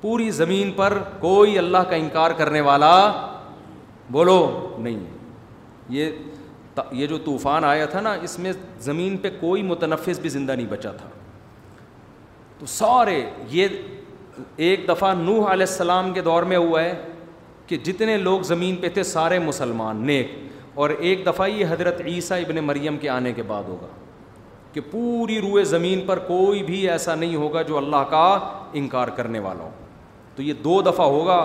Speaker 3: پوری زمین پر کوئی اللہ کا انکار کرنے والا بولو نہیں یہ یہ جو طوفان آیا تھا نا اس میں زمین پہ کوئی متنفس بھی زندہ نہیں بچا تھا تو سارے یہ ایک دفعہ نوح علیہ السلام کے دور میں ہوا ہے کہ جتنے لوگ زمین پہ تھے سارے مسلمان نیک اور ایک دفعہ یہ حضرت عیسیٰ ابن مریم کے آنے کے بعد ہوگا کہ پوری روئے زمین پر کوئی بھی ایسا نہیں ہوگا جو اللہ کا انکار کرنے والا ہو تو یہ دو دفعہ ہوگا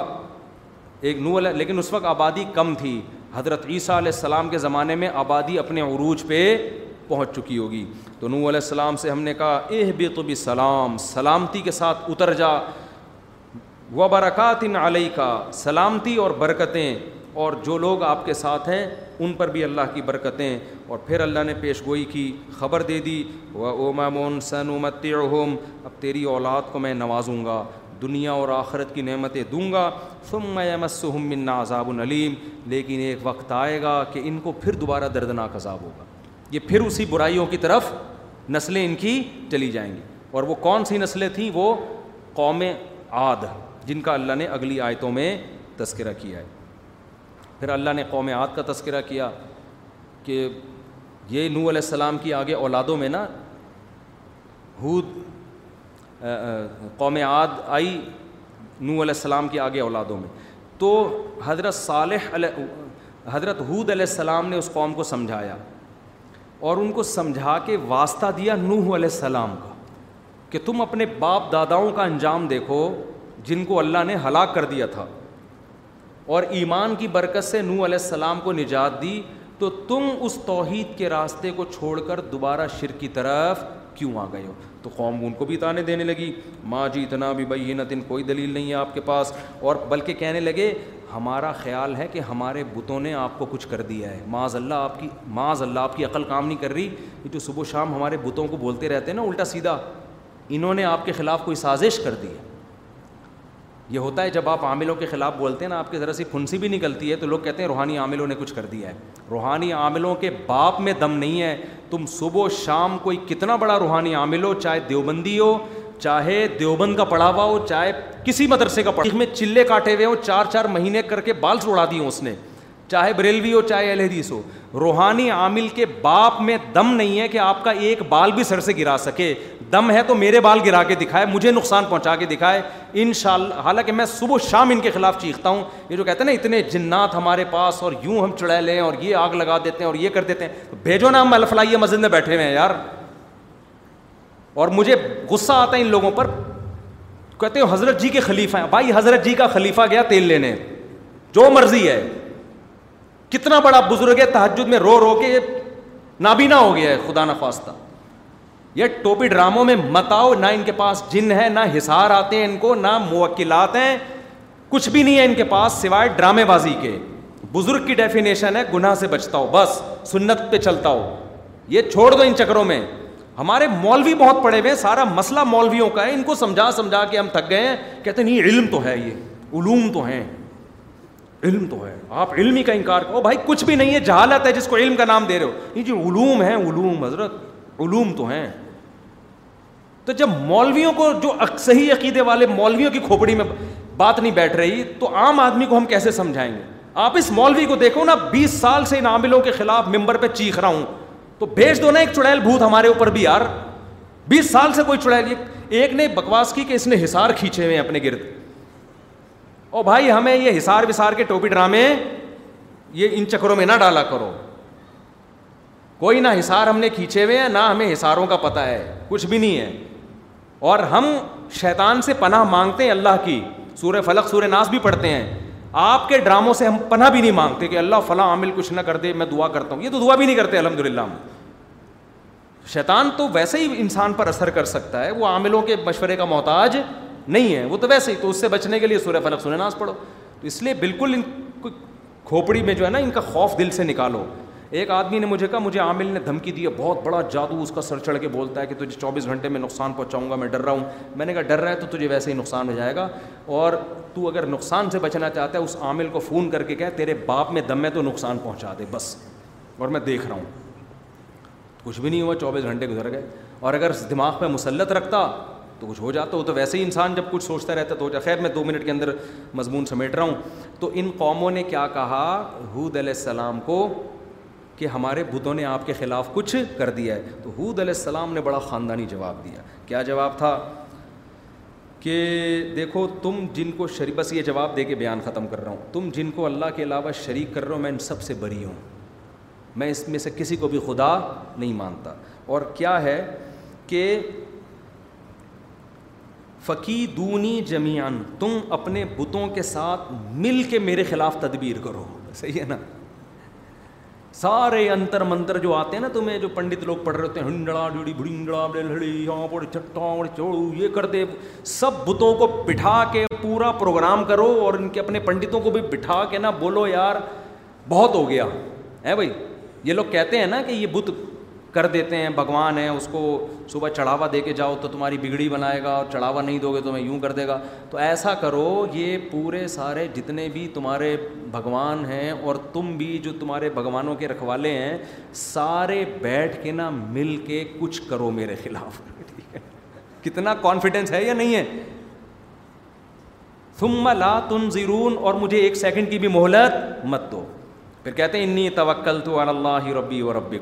Speaker 3: ایک نو علیہ لیکن اس وقت آبادی کم تھی حضرت عیسیٰ علیہ السلام کے زمانے میں آبادی اپنے عروج پہ پہنچ چکی ہوگی تو نو علیہ السلام سے ہم نے کہا اے بے تو سلام سلامتی کے ساتھ اتر جا و برکات علیہ کا سلامتی اور برکتیں اور جو لوگ آپ کے ساتھ ہیں ان پر بھی اللہ کی برکتیں اور پھر اللہ نے پیش گوئی کی خبر دے دی و او مون سن امت اب تیری اولاد کو میں نوازوں گا دنیا اور آخرت کی نعمتیں دوں گا ثم یمسہم من عذاب العلیم لیکن ایک وقت آئے گا کہ ان کو پھر دوبارہ دردناک عذاب ہوگا یہ پھر اسی برائیوں کی طرف نسلیں ان کی چلی جائیں گی اور وہ کون سی نسلیں تھیں وہ قوم عاد جن کا اللہ نے اگلی آیتوں میں تذکرہ کیا ہے پھر اللہ نے قوم عاد کا تذکرہ کیا کہ یہ نو علیہ السلام کی آگے اولادوں میں نا ہود قوم عاد آئی نو علیہ السلام کی آگے اولادوں میں تو حضرت صالح علیہ حضرت حود علیہ السلام نے اس قوم کو سمجھایا اور ان کو سمجھا کے واسطہ دیا نوح علیہ السلام کا کہ تم اپنے باپ داداؤں کا انجام دیکھو جن کو اللہ نے ہلاک کر دیا تھا اور ایمان کی برکت سے نو علیہ السلام کو نجات دی تو تم اس توحید کے راستے کو چھوڑ کر دوبارہ شر کی طرف کیوں آ گئے ہو تو قوم ان کو بھی تانے دینے لگی ماں جی اتنا بھی بھائی یہ نہ کوئی دلیل نہیں ہے آپ کے پاس اور بلکہ کہنے لگے ہمارا خیال ہے کہ ہمارے بتوں نے آپ کو کچھ کر دیا ہے معاذ اللہ آپ کی معاذ اللہ آپ کی عقل کام نہیں کر رہی یہ جو صبح شام ہمارے بتوں کو بولتے رہتے ہیں نا الٹا سیدھا انہوں نے آپ کے خلاف کوئی سازش کر دی ہے یہ ہوتا ہے جب آپ عاملوں کے خلاف بولتے ہیں نا آپ کی ذرا سی پھنسی بھی نکلتی ہے تو لوگ کہتے ہیں روحانی عاملوں نے کچھ کر دیا ہے روحانی عاملوں کے باپ میں دم نہیں ہے تم صبح و شام کوئی کتنا بڑا روحانی عامل ہو چاہے دیوبندی ہو چاہے دیوبند کا پڑھاوا ہو چاہے کسی مدرسے کا پڑھا میں چلے کاٹے ہوئے ہوں چار چار مہینے کر کے بال اڑا دی ہوں اس نے چاہے بریلوی ہو چاہے اہل حدیث ہو روحانی عامل کے باپ میں دم نہیں ہے کہ آپ کا ایک بال بھی سر سے گرا سکے دم ہے تو میرے بال گرا کے دکھائے مجھے نقصان پہنچا کے دکھائے ان شاء اللہ حالانکہ میں صبح شام ان کے خلاف چیختا ہوں یہ جو کہتے ہیں نا اتنے جنات ہمارے پاس اور یوں ہم چڑھا لیں اور یہ آگ لگا دیتے ہیں اور یہ کر دیتے ہیں بھیجو نا ہم الفلائی مسجد میں بیٹھے ہوئے ہیں یار اور مجھے غصہ آتا ہے ان لوگوں پر کہتے ہو حضرت جی کے خلیفہ ہیں بھائی حضرت جی کا خلیفہ گیا تیل لینے جو مرضی ہے کتنا بڑا بزرگ ہے تحجد میں رو رو کے نابینا ہو گیا ہے خدا نخواستہ یہ ٹوپی ڈراموں میں مت آؤ نہ ان کے پاس جن ہے نہ حصار آتے ہیں ان کو نہ موکلات ہیں کچھ بھی نہیں ہے ان کے پاس سوائے ڈرامے بازی کے بزرگ کی ڈیفینیشن ہے گناہ سے بچتا ہو بس سنت پہ چلتا ہو یہ چھوڑ دو ان چکروں میں ہمارے مولوی بہت پڑے ہوئے سارا مسئلہ مولویوں کا ہے ان کو سمجھا سمجھا کے ہم تھک گئے ہیں کہتے ہیں نہیں علم تو ہے یہ علوم تو ہیں علم تو ہے آپ علم ہی کا انکار کرو بھائی کچھ بھی نہیں ہے جہالت ہے جس کو علم کا نام دے رہے ہو یہ جو علوم ہیں علوم حضرت علوم تو ہیں تو جب مولویوں کو جو صحیح عقیدے والے مولویوں کی کھوپڑی میں بات نہیں بیٹھ رہی تو عام آدمی کو ہم کیسے سمجھائیں گے آپ اس مولوی کو دیکھو نا بیس سال سے ان عاملوں کے خلاف ممبر پہ چیخ رہا ہوں تو بھیج دو نا ایک چڑیل بھوت ہمارے اوپر بھی یار بیس سال سے کوئی چڑیل ایک نے بکواس کی کہ اس نے حسار کھینچے ہوئے ہیں اپنے گرد اور بھائی ہمیں یہ حسار وسار کے ٹوپی ڈرامے یہ ان چکروں میں نہ ڈالا کرو کوئی نہ حسار ہم نے کھینچے ہوئے ہیں نہ ہمیں حساروں کا پتہ ہے کچھ بھی نہیں ہے اور ہم شیطان سے پناہ مانگتے ہیں اللہ کی سورہ فلق سورہ ناس بھی پڑھتے ہیں آپ کے ڈراموں سے ہم پناہ بھی نہیں مانگتے کہ اللہ فلاں عامل کچھ نہ کر دے میں دعا کرتا ہوں یہ تو دعا بھی نہیں کرتے الحمد للہ ہم شیطان تو ویسے ہی انسان پر اثر کر سکتا ہے وہ عاملوں کے مشورے کا محتاج نہیں ہے وہ تو ویسے ہی تو اس سے بچنے کے لیے سورہ فلق سورہ ناز پڑھو تو اس لیے بالکل ان کو کھوپڑی میں جو ہے نا ان کا خوف دل سے نکالو ایک آدمی نے مجھے کہا مجھے عامل نے دھمکی دی ہے بہت بڑا جادو اس کا سر چڑھ کے بولتا ہے کہ تجھے چوبیس گھنٹے میں نقصان پہنچاؤں گا میں ڈر رہا ہوں میں نے کہا ڈر رہا ہے تو تجھے ویسے ہی نقصان ہو جائے گا اور تو اگر نقصان سے بچنا چاہتا ہے اس عامل کو فون کر کے کہ تیرے باپ میں دم میں تو نقصان پہنچا دے بس اور میں دیکھ رہا ہوں کچھ بھی نہیں ہوا چوبیس گھنٹے گزر گئے اور اگر دماغ پہ مسلط رکھتا تو کچھ ہو جاتا ہو تو ویسے ہی انسان جب کچھ سوچتا رہتا تو خیر میں دو منٹ کے اندر مضمون سمیٹ رہا ہوں تو ان قوموں نے کیا کہا حود علیہ السلام کو کہ ہمارے بتوں نے آپ کے خلاف کچھ کر دیا ہے تو حود علیہ السلام نے بڑا خاندانی جواب دیا کیا جواب تھا کہ دیکھو تم جن کو شریک بس یہ جواب دے کے بیان ختم کر رہا ہوں تم جن کو اللہ کے علاوہ شریک کر رہا ہوں میں ان سب سے بری ہوں میں اس میں سے کسی کو بھی خدا نہیں مانتا اور کیا ہے کہ فقی دونی جمیان تم اپنے بتوں کے ساتھ مل کے میرے خلاف تدبیر کرو صحیح ہے نا سارے انتر منتر جو آتے ہیں نا تمہیں جو پنڈت لوگ پڑھ رہے ہوتے ہیں ہنڈڑا ہاں، چوڑو یہ کر دے سب بتوں کو بٹھا کے پورا پروگرام کرو اور ان کے اپنے پنڈتوں کو بھی بٹھا کے نا بولو یار بہت ہو گیا ہے بھائی یہ لوگ کہتے ہیں نا کہ یہ بت کر دیتے ہیں بھگوان ہے اس کو صبح چڑھاوا دے کے جاؤ تو تمہاری بگڑی بنائے گا اور چڑھاوا نہیں دو گے تو میں یوں کر دے گا تو ایسا کرو یہ پورے سارے جتنے بھی تمہارے بھگوان ہیں اور تم بھی جو تمہارے بھگوانوں کے رکھوالے ہیں سارے بیٹھ کے نہ مل کے کچھ کرو میرے خلاف کتنا کانفیڈینس ہے یا نہیں ہے تم ملا تن زیرون اور مجھے ایک سیکنڈ کی بھی مہلت مت پھر کہتے ہیں انی توکل تو اللہ ربی و رب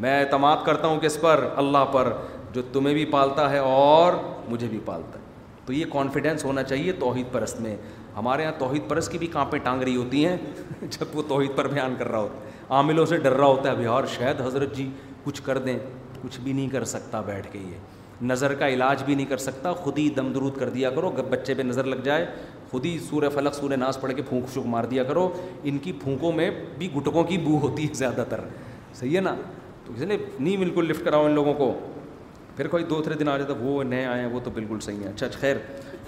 Speaker 3: میں اعتماد کرتا ہوں کس پر اللہ پر جو تمہیں بھی پالتا ہے اور مجھے بھی پالتا ہے تو یہ کانفیڈینس ہونا چاہیے توحید پرست میں ہمارے یہاں توحید پرست کی بھی کانپیں ٹانگ رہی ہوتی ہیں (laughs) جب وہ توحید پر بیان کر رہا ہوتا ہے عاملوں سے ڈر رہا ہوتا ہے ابھی اور شاید حضرت جی کچھ کر دیں کچھ بھی نہیں کر سکتا بیٹھ کے یہ نظر کا علاج بھی نہیں کر سکتا خود ہی دم درود کر دیا کرو بچے پہ نظر لگ جائے خود ہی سورہ فلق سورہ ناس پڑھ کے پھونک شک مار دیا کرو ان کی پھونکوں میں بھی گٹکوں کی بو ہوتی ہے زیادہ تر صحیح ہے نا تو کسی نے نہیں بالکل لفٹ کراؤ ان لوگوں کو پھر کوئی دو تھرے دن آ جاتا وہ نئے آئے ہیں وہ تو بالکل صحیح ہیں اچھا, اچھا، خیر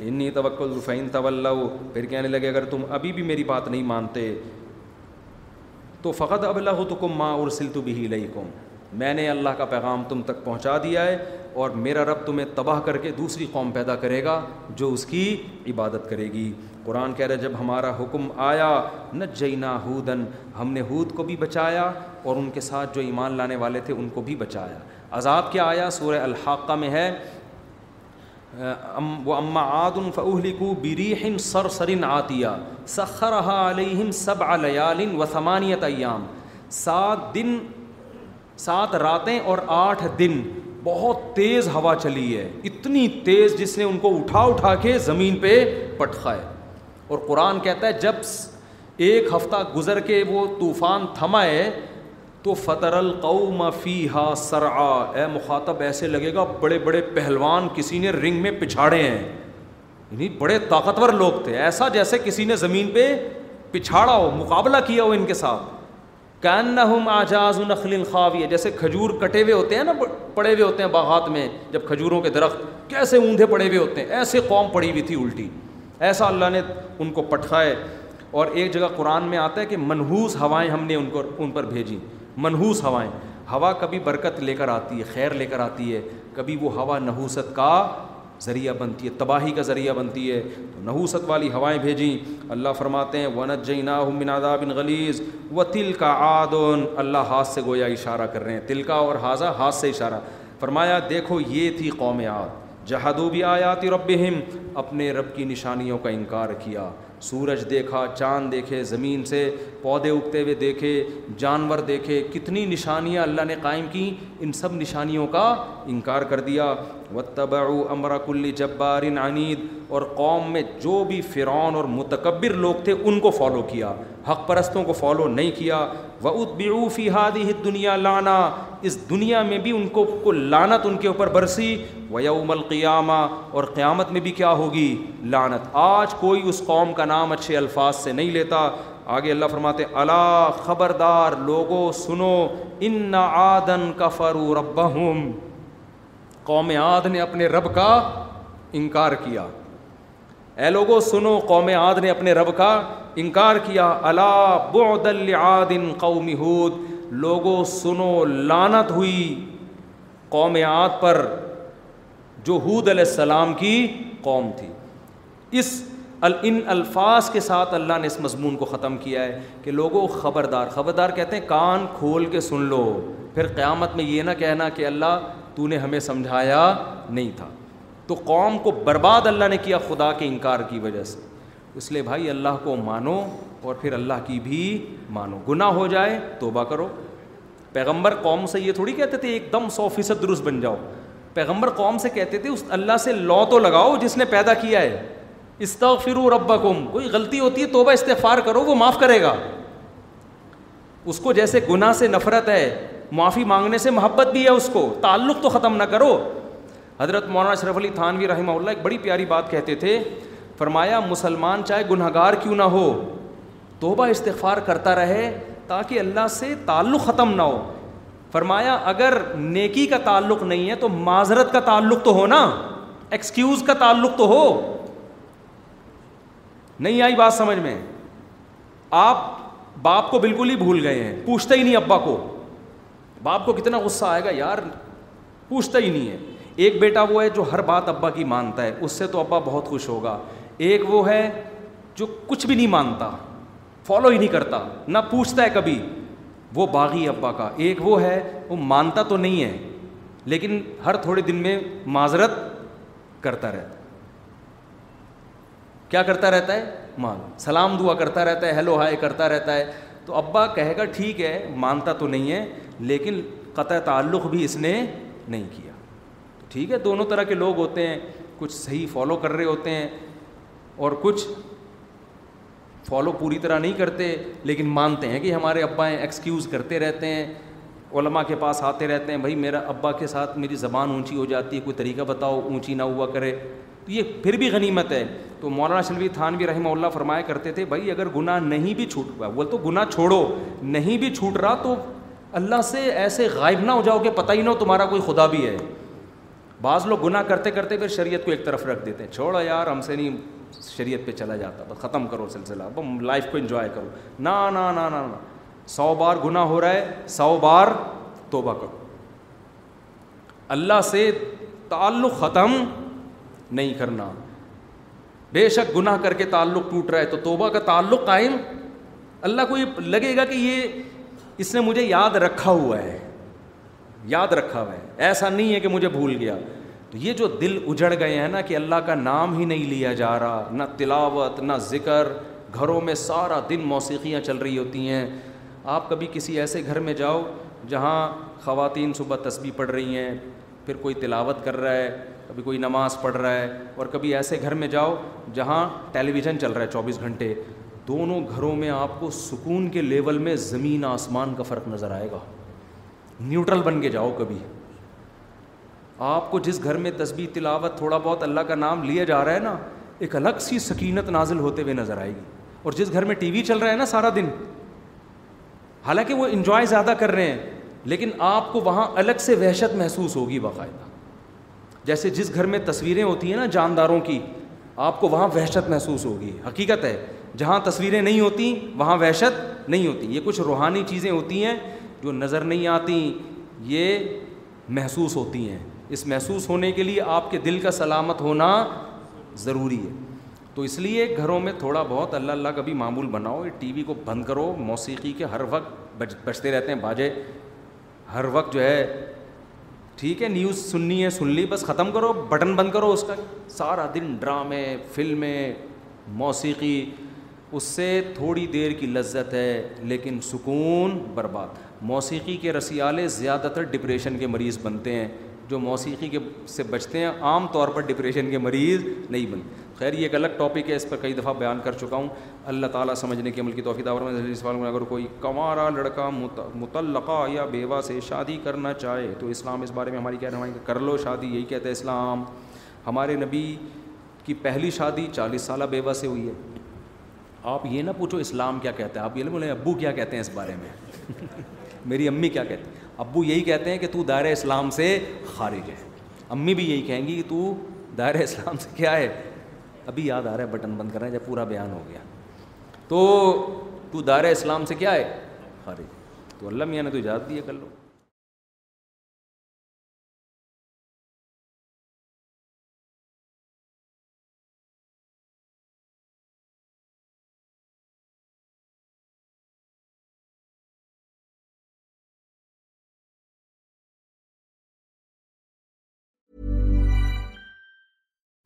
Speaker 3: ان توکل الفین طول پھر کہنے لگے اگر تم ابھی بھی میری بات نہیں مانتے تو فقط اب اللہ تو کم ماں اور سلطبی لئی قوم میں نے اللہ کا پیغام تم تک پہنچا دیا ہے اور میرا رب تمہیں تباہ کر کے دوسری قوم پیدا کرے گا جو اس کی عبادت کرے گی قرآن کہہ رہے جب ہمارا حکم آیا نہ جینا ہودن ہم نے ہود کو بھی بچایا اور ان کے ساتھ جو ایمان لانے والے تھے ان کو بھی بچایا عذاب کیا آیا سورہ الحاقہ میں ہے وہ اماں عادلی کو بریم سر سرن آتیہ سخر علیہم سب علیہ وسمانیت ایام سات دن سات راتیں اور آٹھ دن بہت تیز ہوا چلی ہے اتنی تیز جس نے ان کو اٹھا اٹھا کے زمین پہ پٹخا ہے اور قرآن کہتا ہے جب ایک ہفتہ گزر کے وہ طوفان تھمائے تو فطر القوم فیحا ہا سرآ اے مخاطب ایسے لگے گا بڑے بڑے پہلوان کسی نے رنگ میں پچھاڑے ہیں یعنی بڑے طاقتور لوگ تھے ایسا جیسے کسی نے زمین پہ پچھاڑا ہو مقابلہ کیا ہو ان کے ساتھ کین نہ ہم آجاز نخل خاویہ ہے جیسے کھجور کٹے ہوئے ہوتے ہیں نا پڑے ہوئے ہوتے ہیں باغات میں جب کھجوروں کے درخت کیسے اوندھے پڑے ہوئے ہوتے ہیں ایسے قوم پڑی ہوئی تھی الٹی ایسا اللہ نے ان کو پٹکائے اور ایک جگہ قرآن میں آتا ہے کہ منحوس ہوائیں ہم نے ان کو ان پر بھیجیں منحوس ہوائیں ہوا کبھی برکت لے کر آتی ہے خیر لے کر آتی ہے کبھی وہ ہوا نحوست کا ذریعہ بنتی ہے تباہی کا ذریعہ بنتی ہے تو نحوست والی ہوائیں بھیجیں اللہ فرماتے ہیں ونت جئی من عذاب بن و تل کا آدون اللہ ہاتھ سے گویا اشارہ کر رہے ہیں تل کا اور حاضہ ہاتھ سے اشارہ فرمایا دیکھو یہ تھی قوم آد جہادو بھی آیات رب اپنے رب کی نشانیوں کا انکار کیا سورج دیکھا چاند دیکھے زمین سے پودے اگتے ہوئے دیکھے جانور دیکھے کتنی نشانیاں اللہ نے قائم کیں ان سب نشانیوں کا انکار کر دیا و أَمْرَ كُلِّ جَبَّارٍ عَنِيد اور قوم میں جو بھی فرعون اور متقبر لوگ تھے ان کو فالو کیا حق پرستوں کو فالو نہیں کیا و فِي هَذِهِ ہادی لَعْنَا دنیا لانا اس دنیا میں بھی ان کو لانت ان کے اوپر برسی و الْقِيَامَةِ القیامہ اور قیامت میں بھی کیا ہوگی لانت آج کوئی اس قوم کا نام اچھے الفاظ سے نہیں لیتا آگے اللہ ہیں ال خبردار لوگو سنو ان آدن کفروا و رب قوم عاد نے اپنے رب کا انکار کیا اے لوگو سنو قوم عاد نے اپنے رب کا انکار کیا اللہ بعد عاد قوم ہود لوگو سنو لانت ہوئی قوم عاد پر جو حود علیہ السلام کی قوم تھی اس ان الفاظ کے ساتھ اللہ نے اس مضمون کو ختم کیا ہے کہ لوگو خبردار خبردار کہتے ہیں کان کھول کے سن لو پھر قیامت میں یہ نہ کہنا کہ اللہ تو نے ہمیں سمجھایا نہیں تھا تو قوم کو برباد اللہ نے کیا خدا کے انکار کی وجہ سے اس لیے بھائی اللہ کو مانو اور پھر اللہ کی بھی مانو گناہ ہو جائے توبہ کرو پیغمبر قوم سے یہ تھوڑی کہتے تھے ایک دم سو فیصد درست بن جاؤ پیغمبر قوم سے کہتے تھے اس اللہ سے لو تو لگاؤ جس نے پیدا کیا ہے استغفرو ربکم کوئی غلطی ہوتی ہے توبہ استغفار کرو وہ معاف کرے گا اس کو جیسے گناہ سے نفرت ہے معافی مانگنے سے محبت بھی ہے اس کو تعلق تو ختم نہ کرو حضرت مولانا اشرف علی تھانوی رحمہ اللہ ایک بڑی پیاری بات کہتے تھے فرمایا مسلمان چاہے گناہ گار کیوں نہ ہو توبہ استغفار کرتا رہے تاکہ اللہ سے تعلق ختم نہ ہو فرمایا اگر نیکی کا تعلق نہیں ہے تو معذرت کا تعلق تو ہو نا ایکسکیوز کا تعلق تو ہو نہیں آئی بات سمجھ میں آپ باپ کو بالکل ہی بھول گئے ہیں پوچھتے ہی نہیں ابا کو باپ کو کتنا غصہ آئے گا یار پوچھتا ہی نہیں ہے ایک بیٹا وہ ہے جو ہر بات ابا کی مانتا ہے اس سے تو ابا بہت خوش ہوگا ایک وہ ہے جو کچھ بھی نہیں مانتا فالو ہی نہیں کرتا نہ پوچھتا ہے کبھی وہ باغی ابا کا ایک وہ ہے وہ مانتا تو نہیں ہے لیکن ہر تھوڑے دن میں معذرت کرتا رہتا کیا کرتا رہتا ہے مان سلام دعا کرتا رہتا ہے ہیلو ہائے کرتا رہتا ہے تو ابا کہے گا ٹھیک ہے مانتا تو نہیں ہے لیکن قطع تعلق بھی اس نے نہیں کیا ٹھیک ہے دونوں طرح کے لوگ ہوتے ہیں کچھ صحیح فالو کر رہے ہوتے ہیں اور کچھ فالو پوری طرح نہیں کرتے لیکن مانتے ہیں کہ ہمارے ابا ایکسکیوز کرتے رہتے ہیں علماء کے پاس آتے رہتے ہیں بھائی میرا ابا کے ساتھ میری زبان اونچی ہو جاتی ہے کوئی طریقہ بتاؤ اونچی نہ ہوا کرے تو یہ پھر بھی غنیمت ہے تو مولانا شلوی تھان بھی رحمہ اللہ فرمایا کرتے تھے بھائی اگر گناہ نہیں بھی چھوٹ ہوا بول تو گناہ چھوڑو نہیں بھی چھوٹ رہا تو اللہ سے ایسے غائب نہ ہو جاؤ کہ پتہ ہی نہ ہو تمہارا کوئی خدا بھی ہے بعض لوگ گناہ کرتے کرتے پھر شریعت کو ایک طرف رکھ دیتے ہیں چھوڑا یار ہم سے نہیں شریعت پہ چلا جاتا بس ختم کرو سلسلہ لائف کو انجوائے کرو نہ سو بار گناہ ہو رہا ہے سو بار توبہ کرو اللہ سے تعلق ختم نہیں کرنا بے شک گناہ کر کے تعلق ٹوٹ رہا ہے تو توبہ کا تعلق قائم اللہ کو یہ لگے گا کہ یہ اس نے مجھے یاد رکھا ہوا ہے یاد رکھا ہوا ہے ایسا نہیں ہے کہ مجھے بھول گیا تو یہ جو دل اجڑ گئے ہیں نا کہ اللہ کا نام ہی نہیں لیا جا رہا نہ تلاوت نہ ذکر گھروں میں سارا دن موسیقیاں چل رہی ہوتی ہیں آپ کبھی کسی ایسے گھر میں جاؤ جہاں خواتین صبح تسبیح پڑھ رہی ہیں پھر کوئی تلاوت کر رہا ہے کبھی کوئی نماز پڑھ رہا ہے اور کبھی ایسے گھر میں جاؤ جہاں ٹیلی ویژن چل رہا ہے چوبیس گھنٹے دونوں گھروں میں آپ کو سکون کے لیول میں زمین آسمان کا فرق نظر آئے گا نیوٹرل بن کے جاؤ کبھی آپ کو جس گھر میں تسبیح تلاوت تھوڑا بہت اللہ کا نام لیا جا رہا ہے نا ایک الگ سی سکینت نازل ہوتے ہوئے نظر آئے گی اور جس گھر میں ٹی وی چل رہا ہے نا سارا دن حالانکہ وہ انجوائے زیادہ کر رہے ہیں لیکن آپ کو وہاں الگ سے وحشت محسوس ہوگی باقاعدہ جیسے جس گھر میں تصویریں ہوتی ہیں نا جانداروں کی آپ کو وہاں وحشت محسوس ہوگی حقیقت ہے جہاں تصویریں نہیں ہوتی وہاں وحشت نہیں ہوتی یہ کچھ روحانی چیزیں ہوتی ہیں جو نظر نہیں آتی یہ محسوس ہوتی ہیں اس محسوس ہونے کے لیے آپ کے دل کا سلامت ہونا ضروری ہے تو اس لیے گھروں میں تھوڑا بہت اللہ اللہ کا بھی معمول بناؤ ٹی وی کو بند کرو موسیقی کے ہر وقت بج بجتے رہتے ہیں باجے ہر وقت جو ہے ٹھیک ہے نیوز سننی ہے سن لی بس ختم کرو بٹن بند کرو اس کا سارا دن ڈرامے فلمیں موسیقی اس سے تھوڑی دیر کی لذت ہے لیکن سکون برباد موسیقی کے رسیالے زیادہ تر ڈپریشن کے مریض بنتے ہیں جو موسیقی کے سے بچتے ہیں عام طور پر ڈپریشن کے مریض نہیں بنتے خیر یہ ایک الگ ٹاپک ہے اس پر کئی دفعہ بیان کر چکا ہوں اللہ تعالیٰ سمجھنے کے میں سوال اور اگر کوئی کمارا لڑکا متعلقہ یا بیوہ سے شادی کرنا چاہے تو اسلام اس بارے میں ہماری کہہ رہے ہیں کر لو شادی یہی کہتا ہے اسلام ہمارے نبی کی پہلی شادی چالیس سالہ بیوہ سے ہوئی ہے آپ یہ نہ پوچھو اسلام کیا کہتے ہیں آپ یہ بولیں ابو کیا کہتے ہیں اس بارے میں (laughs) میری امی کیا کہتے ہیں ابو یہی کہتے ہیں کہ تو دائرہ اسلام سے خارج ہے امی بھی یہی کہیں گی کہ تو دائرہ اسلام سے کیا ہے ابھی یاد آ رہا ہے بٹن بند کر رہے ہیں جب پورا بیان ہو گیا تو تو دائرہ اسلام سے کیا ہے خارج تو اللہ میاں نے تو اجازت دی ہے love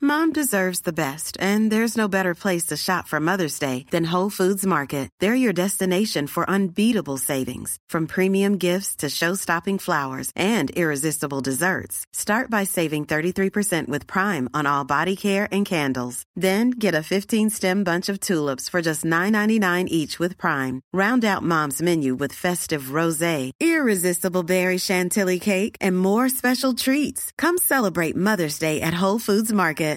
Speaker 1: mom deserves best and there is no better place to shop from mother's day than Whole Foods Market there are your destination for انبل premium desserts start by saving candles then get stem bunch of for just nine each Prime round moms menu more special treats come celebrate mother's day at Whole Market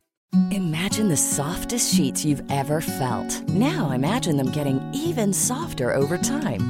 Speaker 4: Imagine the softest sheets you've ever felt. Now imagine them getting even softer over time.